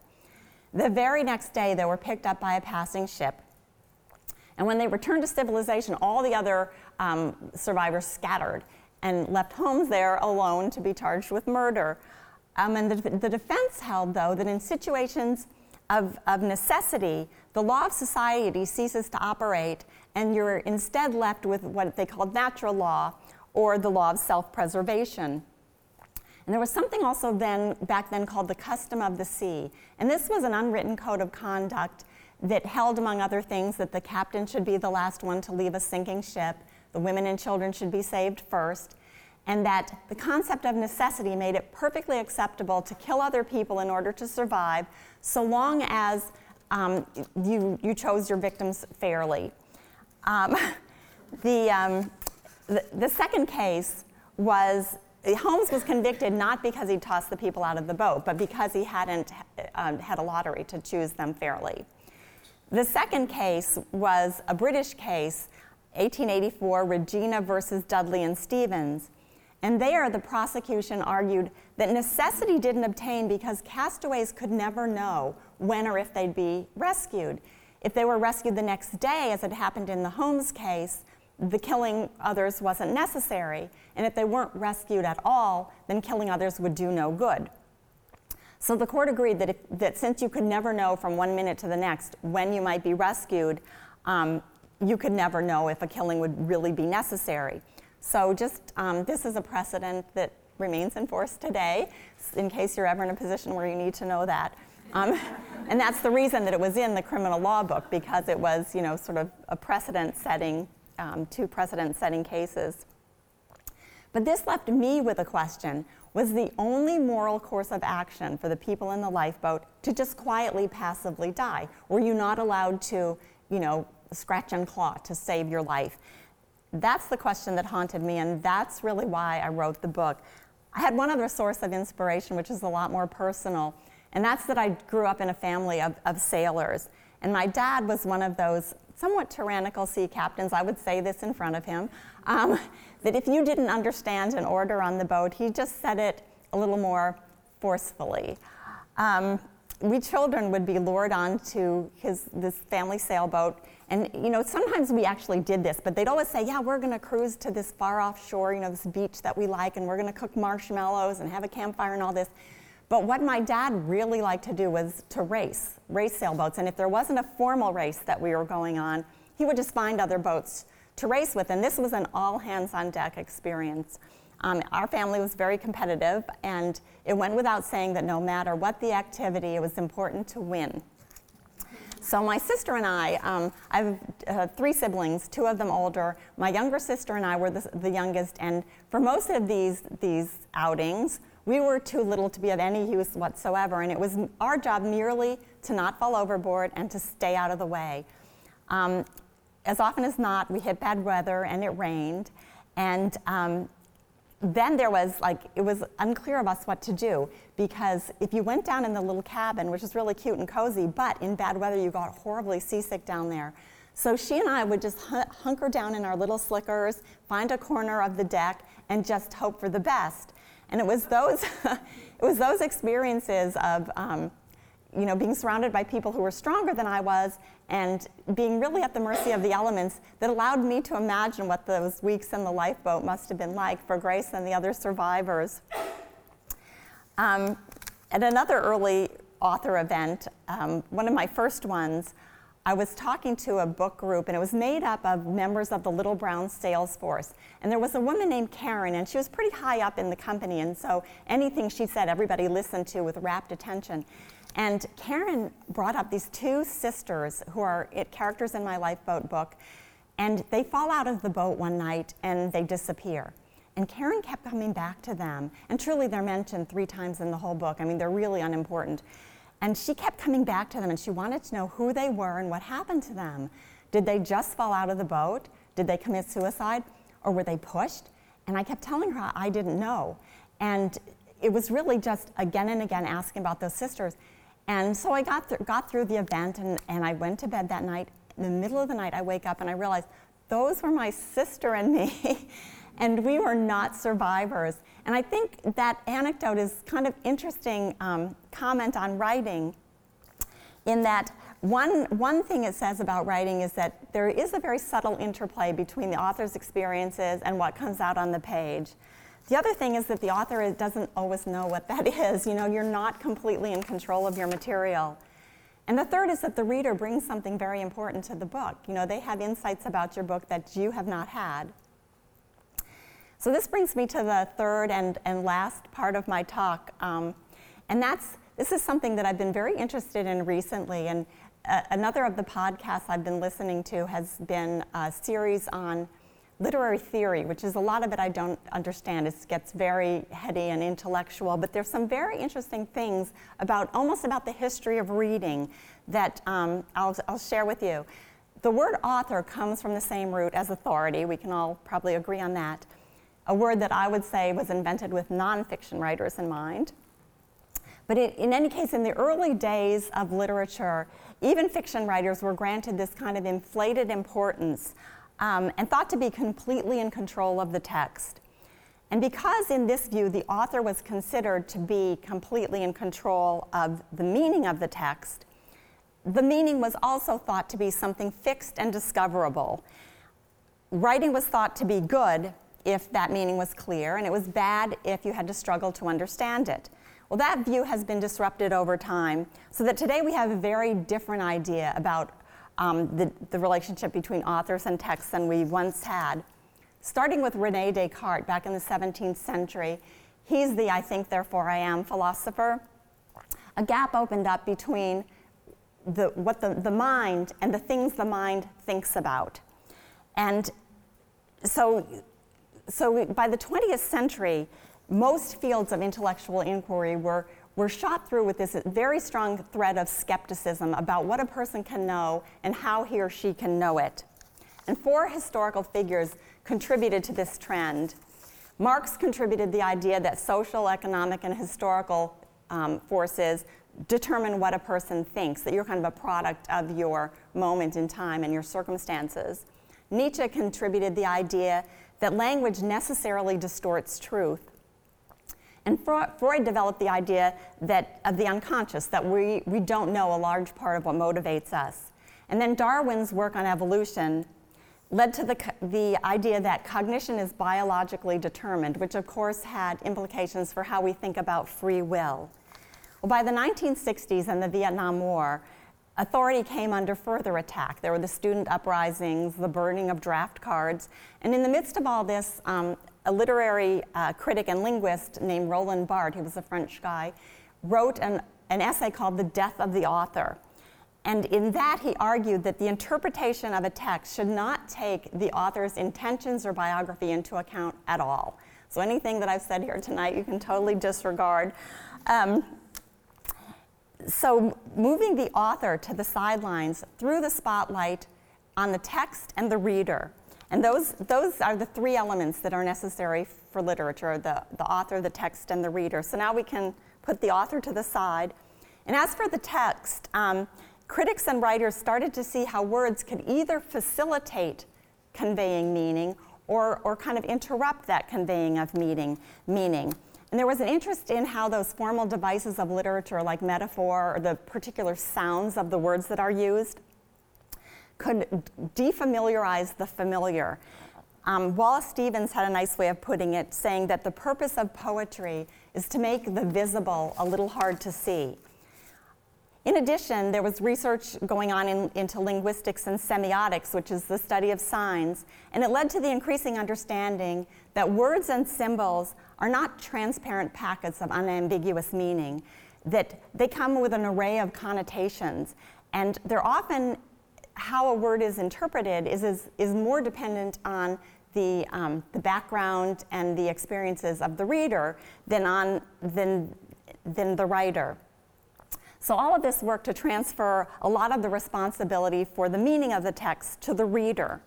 The very next day, they were picked up by a passing ship. And when they returned to civilization, all the other um, survivors scattered and left Holmes there alone to be charged with murder. Um, and the, the defense held, though, that in situations of, of necessity, the law of society ceases to operate, and you're instead left with what they called natural law or the law of self preservation. And there was something also then, back then, called the custom of the sea. And this was an unwritten code of conduct that held, among other things, that the captain should be the last one to leave a sinking ship, the women and children should be saved first, and that the concept of necessity made it perfectly acceptable to kill other people in order to survive, so long as um, you, you chose your victims fairly. Um, the, um, the, the, second case was Holmes was convicted not because he tossed the people out of the boat, but because he hadn't uh, had a lottery to choose them fairly. The second case was a British case, 1884, Regina versus Dudley and Stevens. And there, the prosecution argued that necessity didn't obtain because castaways could never know when or if they'd be rescued. If they were rescued the next day, as had happened in the Holmes case, the killing others wasn't necessary. And if they weren't rescued at all, then killing others would do no good. So the court agreed that, if, that since you could never know from one minute to the next when you might be rescued, um, you could never know if a killing would really be necessary. So just um, this is a precedent that remains in force today, in case you're ever in a position where you need to know that. Um, and that's the reason that it was in the criminal law book because it was, you know, sort of a precedent-setting, um, two precedent-setting cases. But this left me with a question: Was the only moral course of action for the people in the lifeboat to just quietly, passively die? Were you not allowed to, you know, scratch and claw to save your life? That's the question that haunted me, and that's really why I wrote the book. I had one other source of inspiration, which is a lot more personal, and that's that I grew up in a family of, of sailors. And my dad was one of those somewhat tyrannical sea captains, I would say this in front of him, um, that if you didn't understand an order on the boat, he just said it a little more forcefully. Um, we children would be lured onto his, this family sailboat and you know, sometimes we actually did this, but they'd always say, "Yeah, we're going to cruise to this far off shore, you know, this beach that we like, and we're going to cook marshmallows and have a campfire and all this." But what my dad really liked to do was to race, race sailboats. And if there wasn't a formal race that we were going on, he would just find other boats to race with. And this was an all hands on deck experience. Um, our family was very competitive, and it went without saying that no matter what the activity, it was important to win. So my sister and I, um, I have uh, three siblings, two of them older. My younger sister and I were the, the youngest, and for most of these, these outings, we were too little to be of any use whatsoever, and it was our job merely to not fall overboard and to stay out of the way. Um, as often as not, we hit bad weather and it rained, and um, then there was like, it was unclear of us what to do because if you went down in the little cabin, which is really cute and cozy, but in bad weather you got horribly seasick down there. So she and I would just hunker down in our little slickers, find a corner of the deck, and just hope for the best. And it was those, it was those experiences of, um, you know, being surrounded by people who were stronger than I was and being really at the mercy of the elements that allowed me to imagine what those weeks in the lifeboat must have been like for Grace and the other survivors. Um, at another early author event, um, one of my first ones, I was talking to a book group, and it was made up of members of the Little Brown Sales Force. And there was a woman named Karen, and she was pretty high up in the company, and so anything she said, everybody listened to with rapt attention. And Karen brought up these two sisters who are characters in my lifeboat book, and they fall out of the boat one night and they disappear. And Karen kept coming back to them, and truly they're mentioned three times in the whole book. I mean, they're really unimportant. And she kept coming back to them, and she wanted to know who they were and what happened to them. Did they just fall out of the boat? Did they commit suicide? Or were they pushed? And I kept telling her I didn't know. And it was really just again and again asking about those sisters. And so I got, th- got through the event and, and I went to bed that night. In the middle of the night, I wake up and I realize those were my sister and me, and we were not survivors. And I think that anecdote is kind of interesting um, comment on writing, in that one, one thing it says about writing is that there is a very subtle interplay between the author's experiences and what comes out on the page. The other thing is that the author doesn't always know what that is. You know, you're not completely in control of your material. And the third is that the reader brings something very important to the book. You know, they have insights about your book that you have not had. So this brings me to the third and, and last part of my talk. Um, and that's, this is something that I've been very interested in recently. And uh, another of the podcasts I've been listening to has been a series on literary theory, which is a lot of it I don't understand. It gets very heady and intellectual, but there's some very interesting things about almost about the history of reading that um, I'll, I'll share with you. The word author comes from the same root as authority. We can all probably agree on that. A word that I would say was invented with nonfiction writers in mind. But it, in any case, in the early days of literature, even fiction writers were granted this kind of inflated importance um, and thought to be completely in control of the text. And because, in this view, the author was considered to be completely in control of the meaning of the text, the meaning was also thought to be something fixed and discoverable. Writing was thought to be good if that meaning was clear, and it was bad if you had to struggle to understand it. Well, that view has been disrupted over time, so that today we have a very different idea about um, the, the relationship between authors and texts than we once had. Starting with Rene Descartes back in the 17th century, he's the I think, therefore I am philosopher. A gap opened up between the, what the, the mind and the things the mind thinks about. And so, so by the 20th century, most fields of intellectual inquiry were we're shot through with this very strong thread of skepticism about what a person can know and how he or she can know it. And four historical figures contributed to this trend. Marx contributed the idea that social, economic, and historical um, forces determine what a person thinks, that you're kind of a product of your moment in time and your circumstances. Nietzsche contributed the idea that language necessarily distorts truth. And Freud developed the idea that of the unconscious, that we, we don't know a large part of what motivates us. And then Darwin's work on evolution led to the, the idea that cognition is biologically determined, which of course had implications for how we think about free will. Well, by the 1960s and the Vietnam War, authority came under further attack. There were the student uprisings, the burning of draft cards, and in the midst of all this, um, a literary uh, critic and linguist named Roland Barthes, he was a French guy, wrote an, an essay called The Death of the Author. And in that, he argued that the interpretation of a text should not take the author's intentions or biography into account at all. So anything that I've said here tonight, you can totally disregard. Um, so moving the author to the sidelines through the spotlight on the text and the reader and those, those are the three elements that are necessary for literature the, the author, the text, and the reader. So now we can put the author to the side. And as for the text, um, critics and writers started to see how words could either facilitate conveying meaning or, or kind of interrupt that conveying of meaning, meaning. And there was an interest in how those formal devices of literature, like metaphor or the particular sounds of the words that are used, could defamiliarize the familiar. Um, Wallace Stevens had a nice way of putting it, saying that the purpose of poetry is to make the visible a little hard to see. In addition, there was research going on in, into linguistics and semiotics, which is the study of signs, and it led to the increasing understanding that words and symbols are not transparent packets of unambiguous meaning, that they come with an array of connotations, and they're often how a word is interpreted is, is, is more dependent on the, um, the background and the experiences of the reader than on than, than the writer. So all of this work to transfer a lot of the responsibility for the meaning of the text to the reader.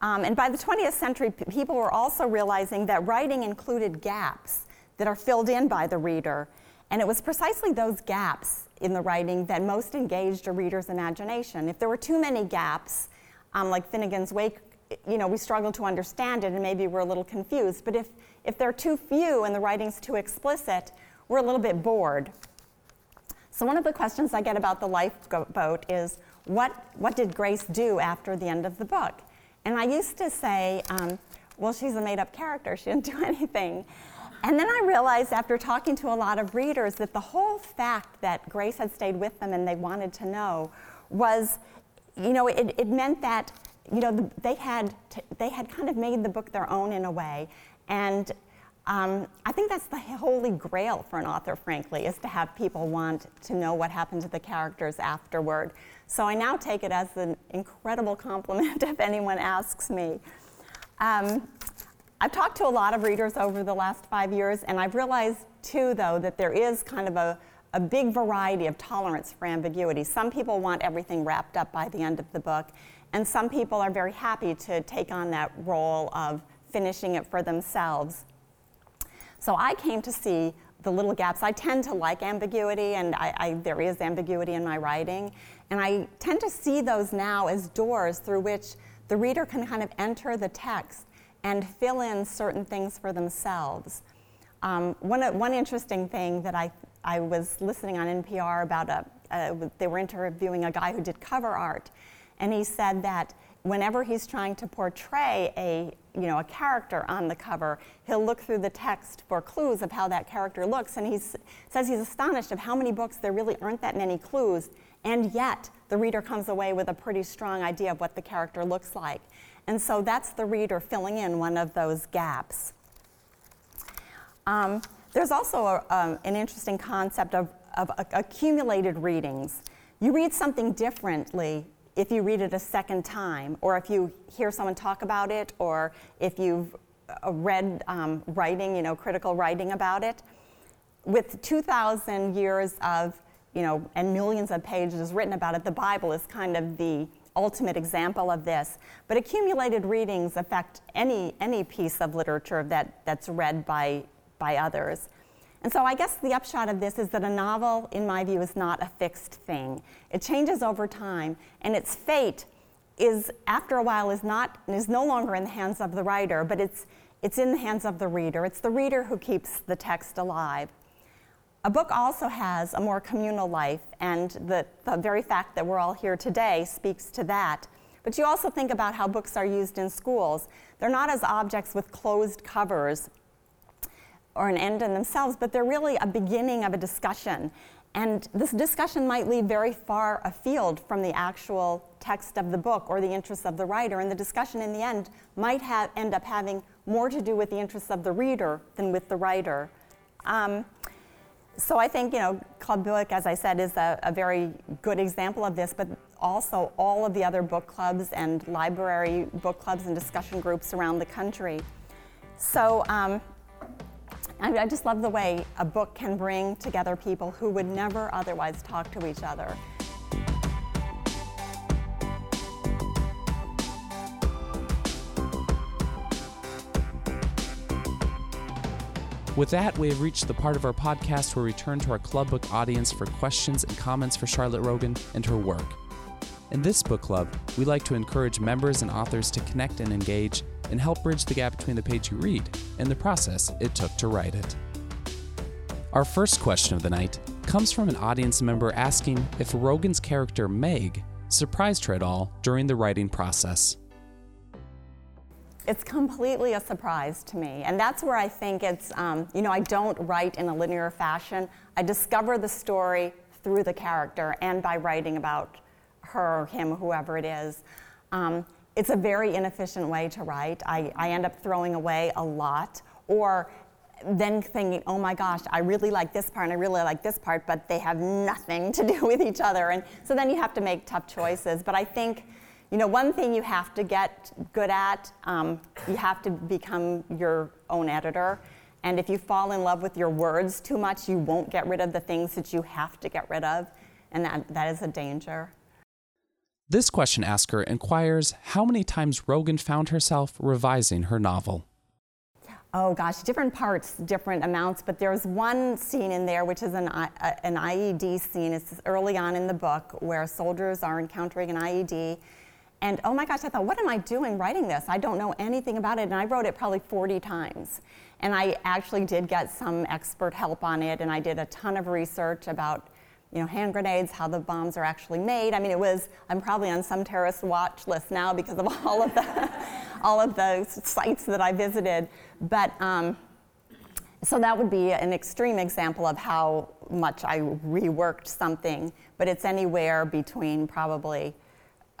Um, and by the 20th century, p- people were also realizing that writing included gaps that are filled in by the reader. And it was precisely those gaps in the writing that most engaged a reader's imagination. If there were too many gaps, um, like Finnegans Wake, you know, we struggle to understand it and maybe we're a little confused. But if, if there are too few and the writing's too explicit, we're a little bit bored. So one of the questions I get about the lifeboat is, what, what did Grace do after the end of the book? And I used to say, um, well, she's a made up character. She didn't do anything. And then I realized after talking to a lot of readers that the whole fact that Grace had stayed with them and they wanted to know was, you know, it, it meant that, you know, the, they, had t- they had kind of made the book their own in a way. And um, I think that's the holy grail for an author, frankly, is to have people want to know what happened to the characters afterward. So I now take it as an incredible compliment if anyone asks me. Um, I've talked to a lot of readers over the last five years, and I've realized too, though, that there is kind of a, a big variety of tolerance for ambiguity. Some people want everything wrapped up by the end of the book, and some people are very happy to take on that role of finishing it for themselves. So I came to see the little gaps. I tend to like ambiguity, and I, I, there is ambiguity in my writing. And I tend to see those now as doors through which the reader can kind of enter the text and fill in certain things for themselves. Um, one, uh, one interesting thing that I, I was listening on NPR about, uh, uh, a, a, they were interviewing a guy who did cover art, and he said that whenever he's trying to portray a, you know, a character on the cover, he'll look through the text for clues of how that character looks, and he says he's astonished of how many books there really aren't that many clues, and yet the reader comes away with a pretty strong idea of what the character looks like. And so that's the reader filling in one of those gaps. Um, there's also a, um, an interesting concept of, of accumulated readings. You read something differently if you read it a second time, or if you hear someone talk about it, or if you've uh, read um, writing, you know, critical writing about it. With 2,000 years of, you know, and millions of pages written about it, the Bible is kind of the ultimate example of this. But accumulated readings affect any, any piece of literature that, that's read by, by others. And so I guess the upshot of this is that a novel, in my view, is not a fixed thing. It changes over time, and its fate is, after a while, is, not, is no longer in the hands of the writer, but it's, it's in the hands of the reader. It's the reader who keeps the text alive. A book also has a more communal life, and the, the very fact that we're all here today speaks to that. But you also think about how books are used in schools. They're not as objects with closed covers or an end in themselves, but they're really a beginning of a discussion. And this discussion might lead very far afield from the actual text of the book or the interests of the writer, and the discussion in the end might have, end up having more to do with the interests of the reader than with the writer. Um, so I think, you know, Club Book, as I said, is a, a, very good example of this, but also all of the other book clubs and library book clubs and discussion groups around the country. So um, I, I just love the way a book can bring together people who would never otherwise talk to each other. With that, we have reached the part of our podcast where we turn to our Club Book audience for questions and comments for Charlotte Rogan and her work. In this book club, we like to encourage members and authors to connect and engage and help bridge the gap between the page you read and the process it took to write it. Our first question of the night comes from an audience member asking if Rogan's character Meg surprised her at all during the writing process. It's completely a surprise to me. And that's where I think it's, um, you know, I don't write in a linear fashion. I discover the story through the character and by writing about her, him, whoever it is. Um, it's a very inefficient way to write. I, I end up throwing away a lot or then thinking, oh my gosh, I really like this part and I really like this part, but they have nothing to do with each other. And so then you have to make tough choices. But I think you know, one thing you have to get good at, um, you have to become your own editor. And if you fall in love with your words too much, you won't get rid of the things that you have to get rid of. And that, that is a danger. This question asker inquires how many times Rogan found herself revising her novel. Oh gosh, different parts, different amounts, but there's one scene in there which is an, an IED scene. It's early on in the book where soldiers are encountering an IED and oh my gosh, I thought, what am I doing writing this? I don't know anything about it. And I wrote it probably 40 times. And I actually did get some expert help on it. And I did a ton of research about you know, hand grenades, how the bombs are actually made. I mean, it was, I'm probably on some terrorist watch list now because of all of the, all of the sites that I visited. But, um, so that would be an extreme example of how much I reworked something, but it's anywhere between probably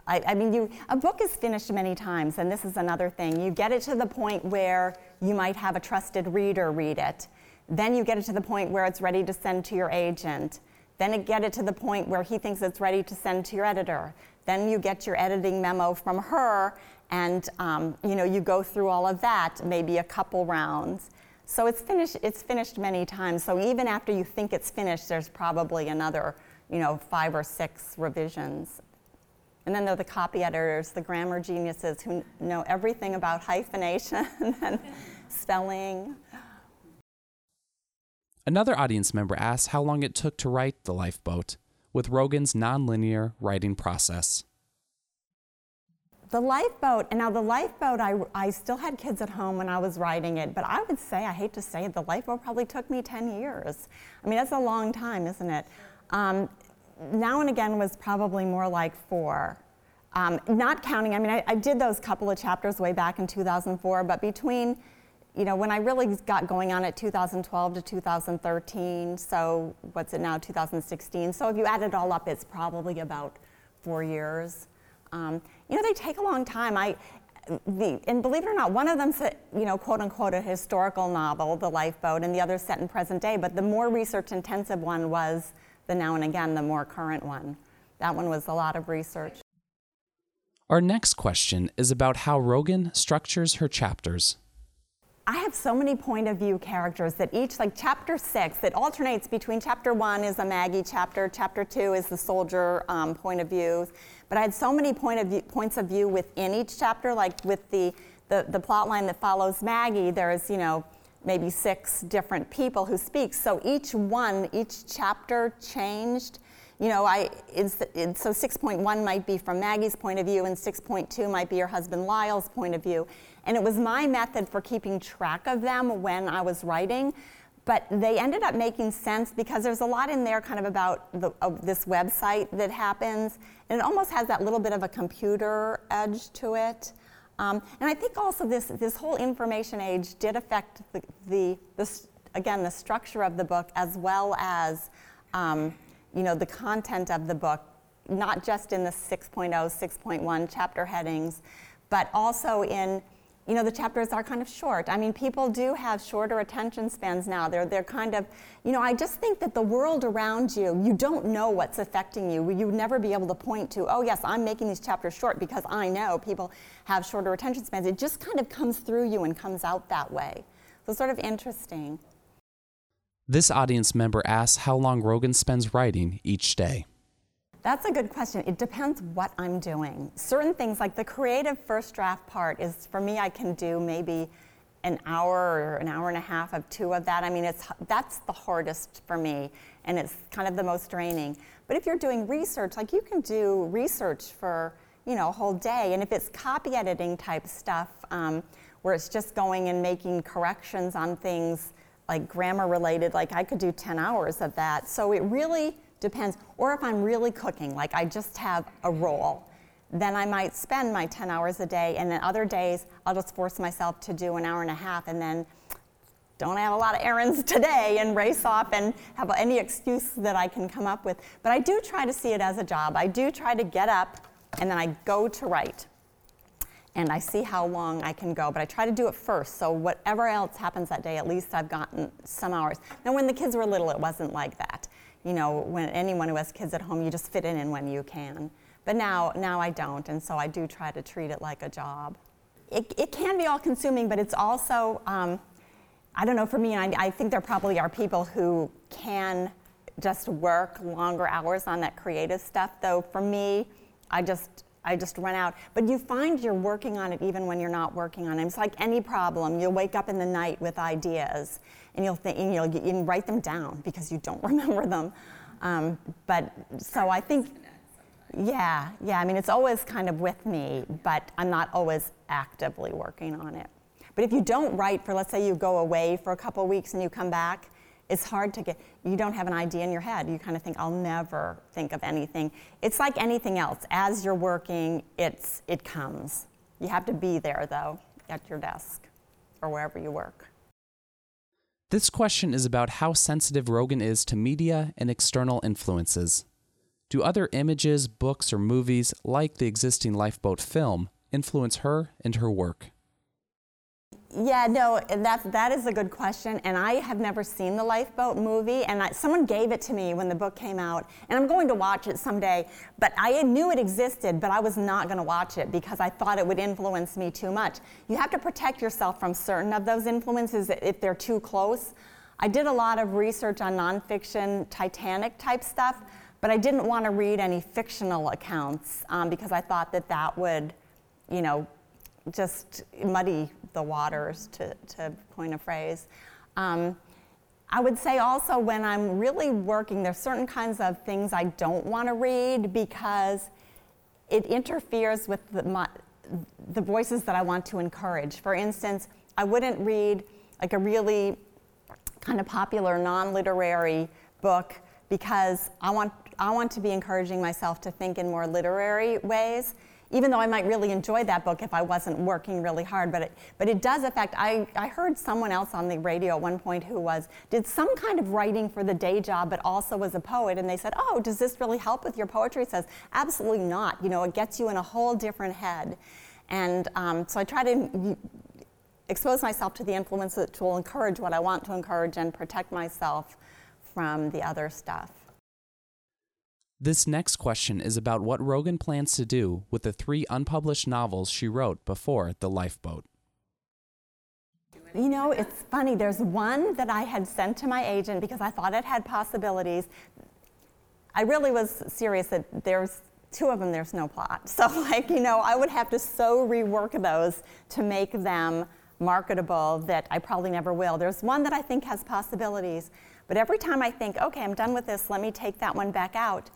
I, I, mean, you, a book is finished many times, and this is another thing. You get it to the point where you might have a trusted reader read it. Then you get it to the point where it's ready to send to your agent. Then you get it to the point where he thinks it's ready to send to your editor. Then you get your editing memo from her, and um, you know you go through all of that, maybe a couple rounds. So it's finished. It's finished many times. So even after you think it's finished, there's probably another, you know, five or six revisions. And then there are the copy editors, the grammar geniuses who know everything about hyphenation and spelling. Another audience member asked how long it took to write The Lifeboat with Rogan's nonlinear writing process. The lifeboat, and now the lifeboat, I, I still had kids at home when I was writing it, but I would say, I hate to say it, the lifeboat probably took me 10 years. I mean, that's a long time, isn't it? Um, now and again was probably more like four. Um, not counting, I mean, I, I, did those couple of chapters way back in 2004, but between, you know, when I really got going on it 2012 to 2013, so what's it now, 2016. So if you add it all up, it's probably about four years. Um, you know, they take a long time. I, the, and believe it or not, one of them's, you know, quote unquote, a historical novel, The Lifeboat, and the other set in present day. But the more research intensive one was the now and again, the more current one. That one was a lot of research. Our next question is about how Rogan structures her chapters. I have so many point of view characters that each, like chapter six, that alternates between chapter one is a Maggie chapter, chapter two is the soldier um, point of views. But I had so many point of view, points of view within each chapter, like with the, the, the plot line that follows Maggie, there's, you know, maybe six different people who speak. So each one, each chapter changed. You know, I, so 6.1 might be from Maggie's point of view, and 6.2 might be your husband Lyle's point of view. And it was my method for keeping track of them when I was writing. But they ended up making sense because there's a lot in there kind of about the, this website that happens. And it almost has that little bit of a computer edge to it. Um, and I think also this, this whole information age did affect the, the, the again, the structure of the book as well as, um, you know, the content of the book, not just in the 6.0, 6.1 chapter headings, but also in you know, the chapters are kind of short. I mean, people do have shorter attention spans now. They're, they're kind of, you know, I just think that the world around you, you don't know what's affecting you. You would never be able to point to, oh, yes, I'm making these chapters short because I know people have shorter attention spans. It just kind of comes through you and comes out that way. So sort of interesting. This audience member asks how long Rogan spends writing each day. That's a good question. It depends what I'm doing. Certain things, like the creative first draft part, is for me, I can do maybe an hour or an hour and a half of two of that. I mean, it's, that's the hardest for me, and it's kind of the most draining. But if you're doing research, like you can do research for you know a whole day, and if it's copy editing type stuff, um, where it's just going and making corrections on things like grammar related, like I could do 10 hours of that. So it really depends. Or if I'm really cooking, like I just have a roll, then I might spend my 10 hours a day, and then other days I'll just force myself to do an hour and a half, and then don't have a lot of errands today and race off and have any excuse that I can come up with. But I do try to see it as a job. I do try to get up and then I go to write. And I see how long I can go, but I try to do it first. So whatever else happens that day, at least I've gotten some hours. Now, when the kids were little, it wasn't like that you know, when anyone who has kids at home, you just fit in when you can. But now, now I don't, and so I do try to treat it like a job. It, it can be all consuming, but it's also, um, I don't know, for me, I, I think there probably are people who can just work longer hours on that creative stuff, though for me, I just, I just run out. But you find you're working on it even when you're not working on it. It's like any problem. You'll wake up in the night with ideas and you'll think, and you'll, you write them down because you don't remember them. Um, but so I think, yeah, yeah. I mean, it's always kind of with me, but I'm not always actively working on it. But if you don't write for, let's say, you go away for a couple weeks and you come back, it's hard to get. You don't have an idea in your head. You kind of think, I'll never think of anything. It's like anything else. As you're working, it's it comes. You have to be there though, at your desk or wherever you work. This question is about how sensitive Rogan is to media and external influences. Do other images, books, or movies, like the existing Lifeboat film, influence her and her work? Yeah, no, that, that is a good question. And I have never seen the Lifeboat movie. And I, someone gave it to me when the book came out. And I'm going to watch it someday. But I knew it existed, but I was not going to watch it because I thought it would influence me too much. You have to protect yourself from certain of those influences if they're too close. I did a lot of research on nonfiction Titanic type stuff, but I didn't want to read any fictional accounts um, because I thought that that would, you know, just muddy the waters, to, to coin a phrase. Um, I would say also when I'm really working, there's certain kinds of things I don't want to read because it interferes with the, my, the voices that I want to encourage. For instance, I wouldn't read like a really kind of popular non-literary book because I want, I want to be encouraging myself to think in more literary ways even though I might really enjoy that book if I wasn't working really hard. But it, but it does affect. I, I heard someone else on the radio at one point who was did some kind of writing for the day job, but also was a poet, and they said, "Oh, does this really help with your poetry?" It says, "Absolutely not. You know, it gets you in a whole different head." And um, so I try to expose myself to the influence that will encourage what I want to encourage and protect myself from the other stuff. This next question is about what Rogan plans to do with the three unpublished novels she wrote before The Lifeboat. You know, it's funny. There's one that I had sent to my agent because I thought it had possibilities. I really was serious that there's two of them, there's no plot. So, like, you know, I would have to so rework those to make them marketable that I probably never will. There's one that I think has possibilities, but every time I think, okay, I'm done with this, let me take that one back out,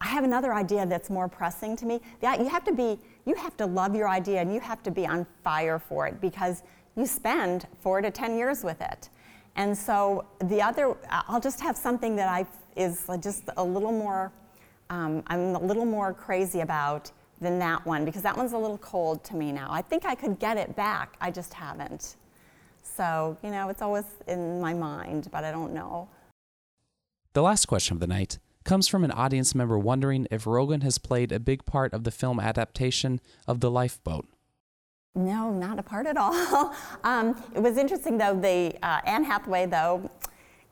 I have another idea that's more pressing to me. Yeah, you have to be, you have to love your idea and you have to be on fire for it because you spend four to 10 years with it. And so the other, I'll just have something that I is just a little more, um, I'm a little more crazy about than that one because that one's a little cold to me now. I think I could get it back, I just haven't. So, you know, it's always in my mind, but I don't know. The last question of the night comes from an audience member wondering if Rogan has played a big part of the film adaptation of The Lifeboat. No, not a part at all. um, it was interesting though. The uh, Anne Hathaway though,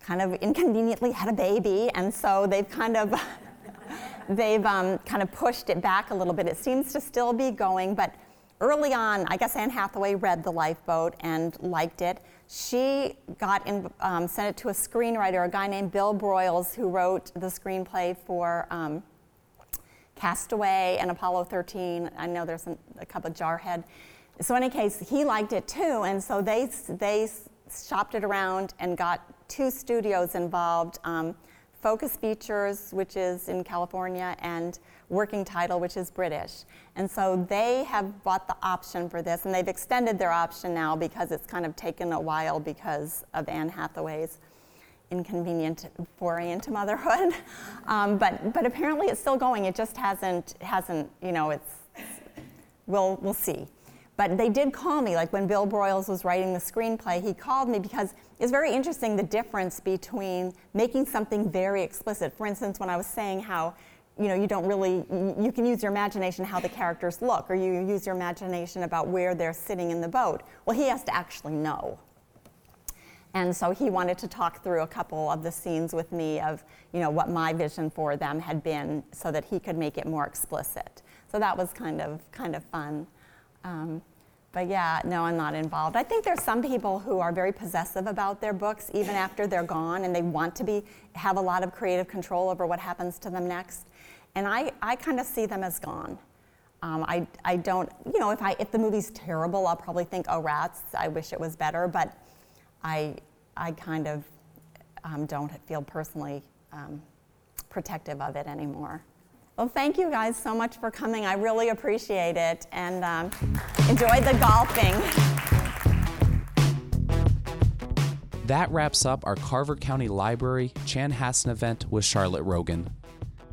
kind of inconveniently had a baby, and so they've kind of they've um, kind of pushed it back a little bit. It seems to still be going, but early on, I guess Anne Hathaway read The Lifeboat and liked it. She got in, um, sent it to a screenwriter, a guy named Bill Broyles, who wrote the screenplay for um, Castaway and Apollo 13. I know there's a, couple of Jarhead. So in any case, he liked it too, and so they they shopped it around and got two studios involved. Um, Focus Features, which is in California, and Working Title, which is British. And so they have bought the option for this, and they've extended their option now because it's kind of taken a while because of Anne Hathaway's inconvenient foray into motherhood. Um, but, but apparently it's still going. It just hasn't, hasn't you know, it's, we'll, we'll see. But they did call me, like when Bill Broyles was writing the screenplay, he called me because it's very interesting the difference between making something very explicit. For instance, when I was saying how you know you don't really you can use your imagination how the characters look or you use your imagination about where they're sitting in the boat well he has to actually know and so he wanted to talk through a couple of the scenes with me of you know what my vision for them had been so that he could make it more explicit so that was kind of kind of fun um, but yeah, no, I'm not involved. I think there's some people who are very possessive about their books even after they're gone and they want to be have a lot of creative control over what happens to them next. And I, I kind of see them as gone. Um, I, I don't, you know, if, I, if the movie's terrible, I'll probably think, oh, rats, I wish it was better. But I, I kind of um, don't feel personally um, protective of it anymore. Well, thank you guys so much for coming. I really appreciate it and um, enjoy the golfing. That wraps up our Carver County Library Chan Chanhassen event with Charlotte Rogan.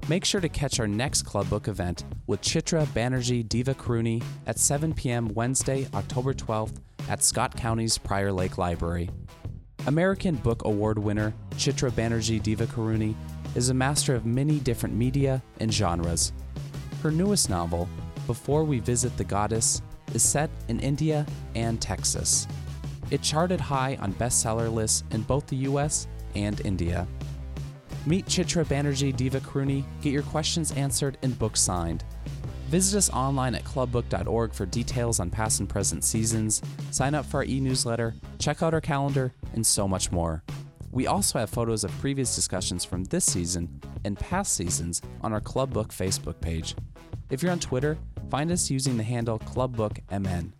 Make sure to catch our next Club Book event with Chitra Banerjee Divakaruni at 7 p.m. Wednesday, October 12th at Scott County's Prior Lake Library. American Book Award winner Chitra Banerjee Divakaruni is a master of many different media and genres. Her newest novel, Before We Visit the Goddess, is set in India and Texas. It charted high on bestseller lists in both the US and India. Meet Chitra Banerjee Divakaruni, get your questions answered, and books signed. Visit us online at clubbook.org for details on past and present seasons, sign up for our e newsletter, check out our calendar, and so much more. We also have photos of previous discussions from this season and past seasons on our Clubbook Facebook page. If you're on Twitter, find us using the handle ClubBookMN.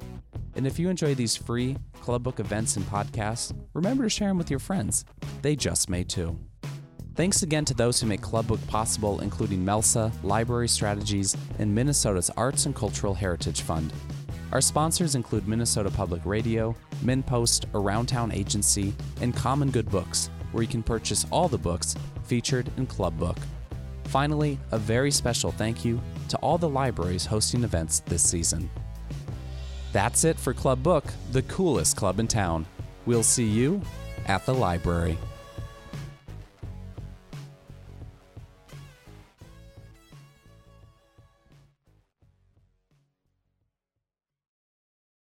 And if you enjoy these free Clubbook events and podcasts, remember to share them with your friends. They just may too. Thanks again to those who make Club Book possible, including MELSA, Library Strategies, and Minnesota's Arts and Cultural Heritage Fund. Our sponsors include Minnesota Public Radio, MinnPost, Around Town Agency, and Common Good Books, where you can purchase all the books featured in Club Book. Finally, a very special thank you to all the libraries hosting events this season. That's it for Club Book, the coolest club in town. We'll see you at the library.